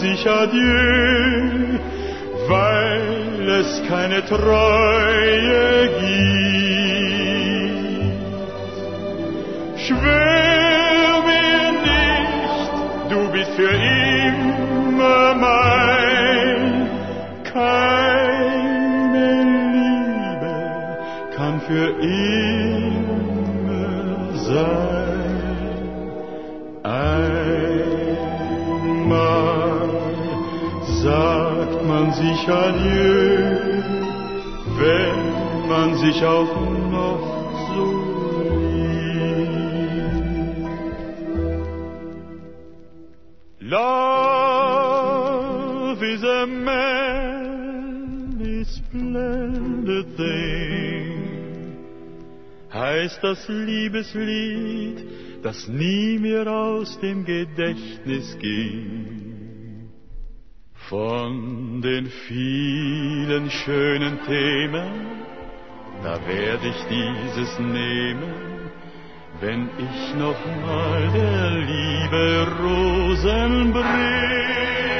sich Adieu, weil es keine Treue gibt. sich adieu, wenn man sich auch noch so liebt. Love is a manly splendid thing, heißt das Liebeslied, das nie mir aus dem Gedächtnis ging. Von den vielen schönen Themen, da werde ich dieses nehmen, wenn ich noch mal der Liebe Rosen Love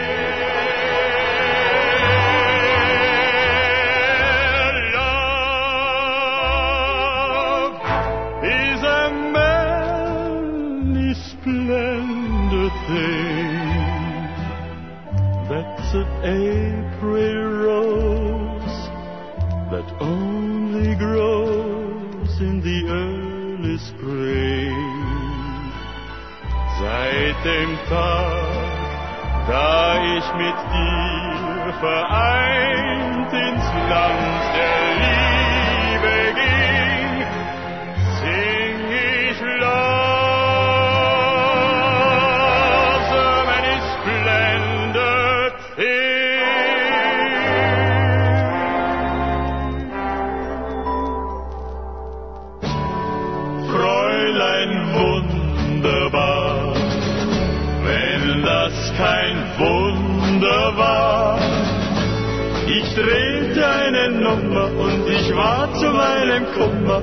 mit dir vereint ins Land der Nummer und ich war zu meinem Kummer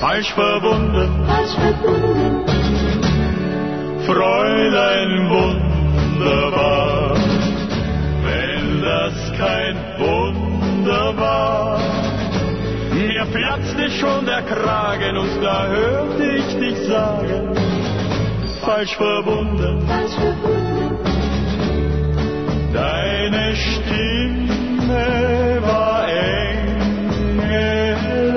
falsch verbunden. Fräulein wunderbar, wenn das kein Wunder war. Mir platzte schon der Kragen und da hörte ich dich sagen, falsch verbunden. Deine Stimme war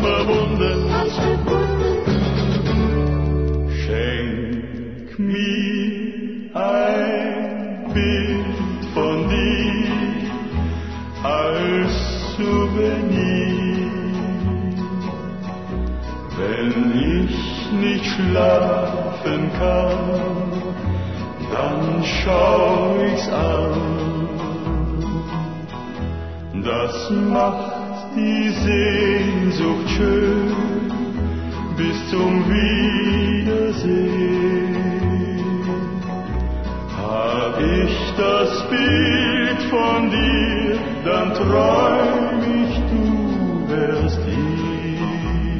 verbunden. Schenk mir ein Bild von dir als Souvenir. Wenn ich nicht schlafen kann, dann schau ich's an. Das macht die Sehnsucht schön bis zum Wiedersehen. Hab ich das Bild von dir, dann träum ich, du wärst hier.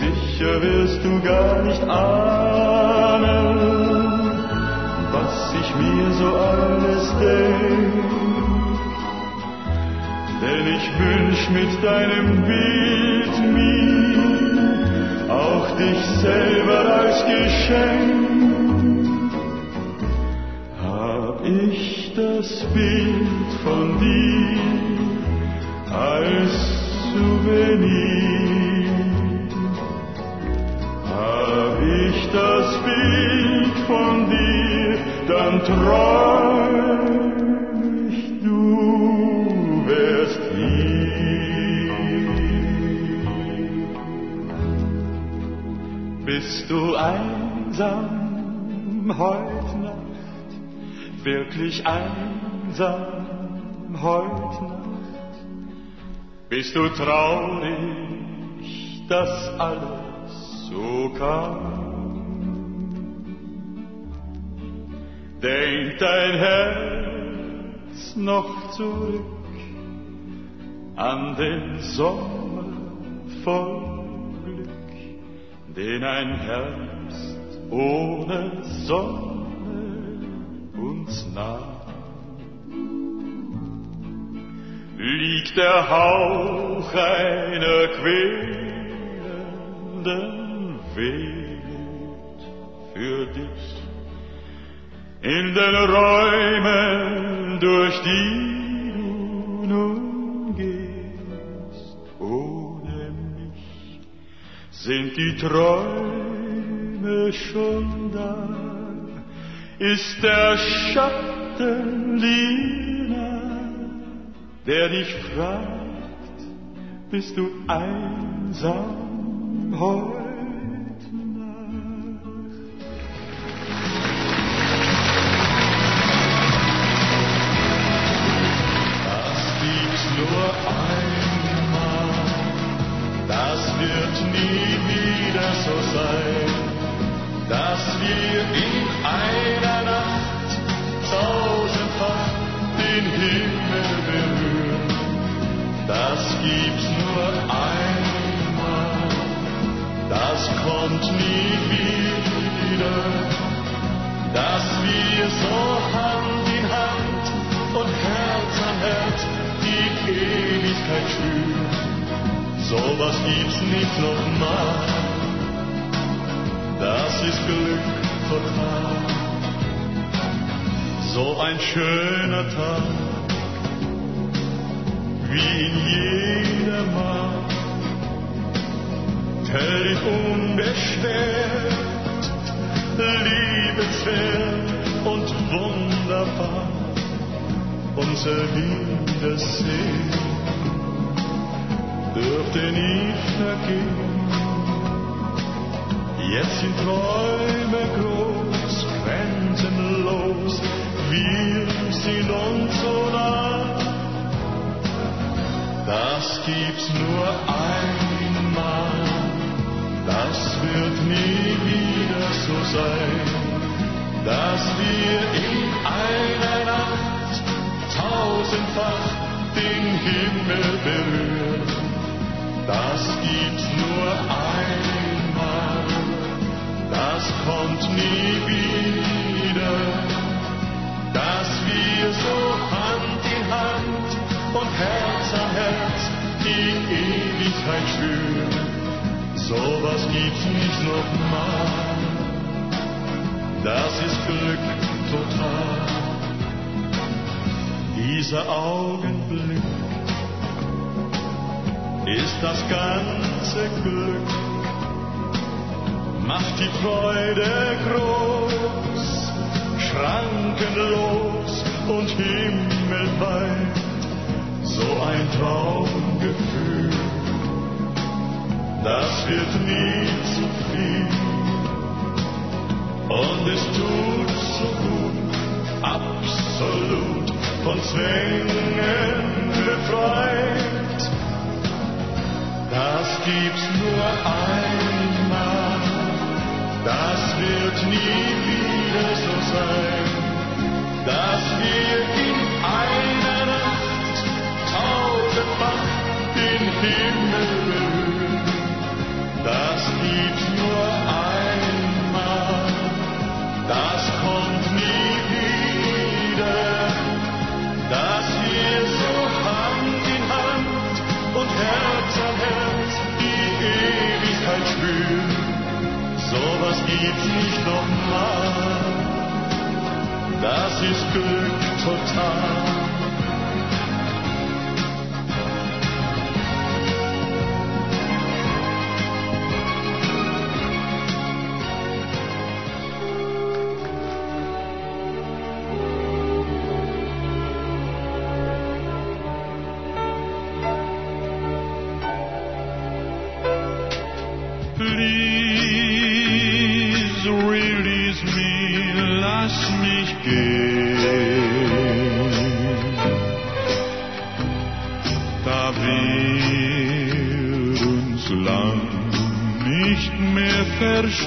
Sicher wirst du gar nicht ahnen, was ich mir so alles wünsch mit deinem Bild mir auch dich selber als Geschenk. Hab ich das Bild von dir als Souvenir. Hab ich das Bild von dir, dann träum Bist du einsam heut Nacht, wirklich einsam heut Nacht? Bist du traurig, dass alles so kam? Denkt dein Herz noch zurück an den Sommer Glück, den ein Herbst ohne Sonne uns nahm? Liegt der Hauch einer quälenden Wehmut für dich in den Räumen, durch die du nun Sind die Träume schon da? Ist der Schatten lila, der dich fragt, bist du einsam heute? Gibt's nur einmal, das kommt nie wieder, dass wir so Hand in Hand und Herz an Herz die Ewigkeit spüren. Sowas gibt's nicht nochmal. Das ist Glück total. So ein schöner Tag, wie in jeder Nacht, herrlich unbeschwert, liebenswert und wunderbar unser Wiedersehen dürfte nie vergehen. Jetzt sind Träume groß, grenzenlos, wir sind uns so nah. Das gibt's nur einmal, das wird nie wieder so sein, dass wir in einer Nacht tausendfach den Himmel berühren. Das gibt's nur einmal, das kommt nie wieder, dass wir so Hand in Hand und Herz an Herz die Ewigkeit spüren. Sowas gibt's nicht nochmal, das ist Glück total. Dieser Augenblick ist das ganze Glück, macht die Freude groß, schrankenlos und himmelweit, so ein Traumgefühl, das wird nie zu viel. Und es tut so gut, absolut von Zwängen befreit. Das gibt's nur einmal, das wird nie wieder so sein, dass wir in Nacht tausendfach den Himmel berühren. Das gibt's nur einmal, das kommt nie wieder dass wir so Hand in Hand und Herz an Herz die Ewigkeit spüren. Sowas gibt's nicht nochmal. Das ist Glück total.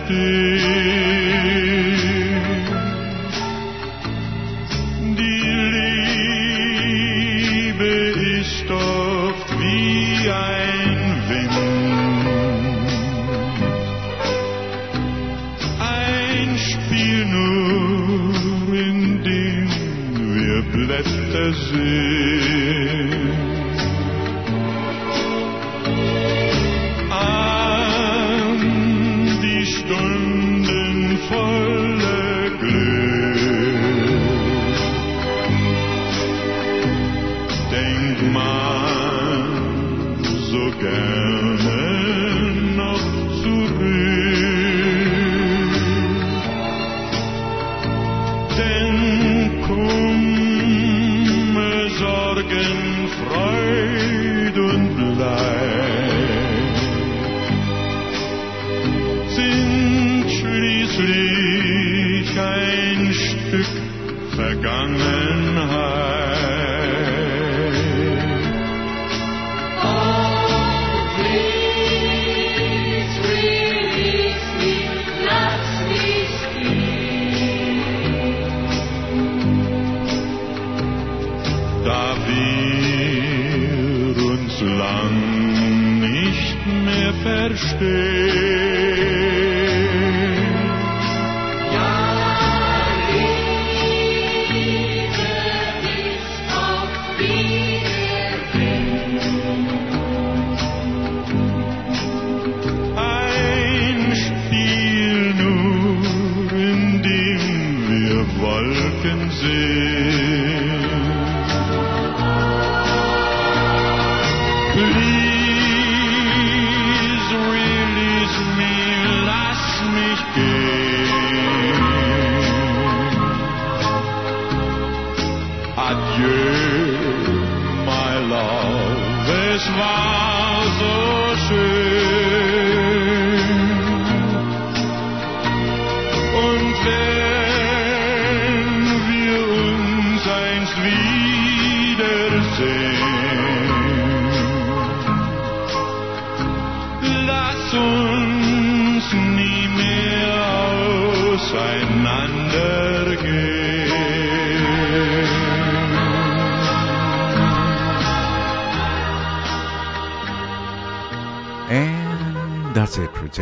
Verstehen.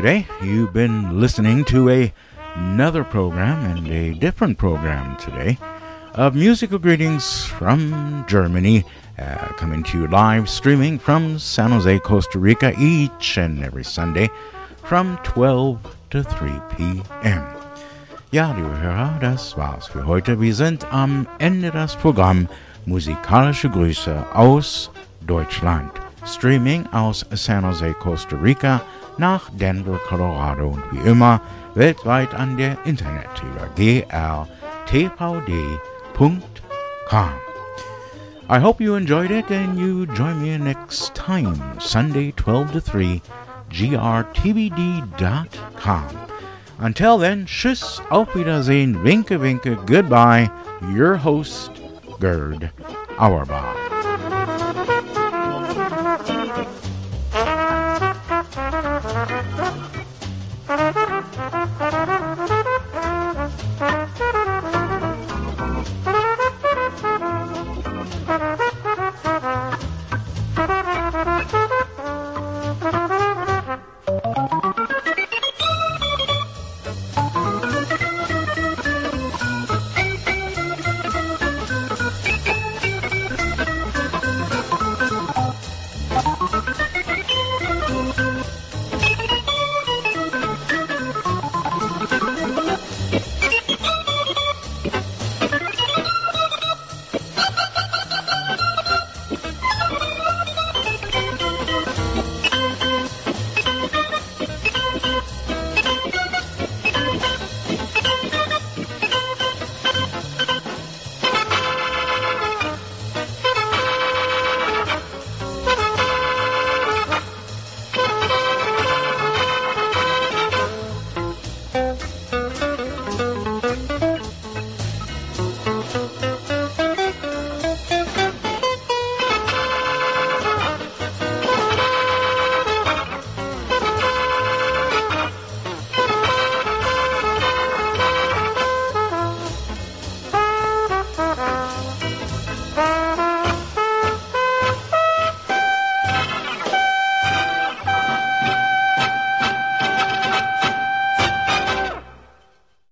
Today. You've been listening to a, another program and a different program today of musical greetings from Germany, uh, coming to you live streaming from San Jose, Costa Rica each and every Sunday from 12 to 3 p.m. Ja, liebe Hörer, das war's für heute. Wir sind am Ende des Programms Musikalische Grüße aus Deutschland. Streaming aus San Jose, Costa Rica nach Denver, Colorado und wie immer weltweit an der Internet über grtvd.com. I hope you enjoyed it and you join me next time, Sunday 12 to 3, grtvd.com. Until then, tschüss, auf Wiedersehen, winke, winke, goodbye, your host, Gerd Auerbach.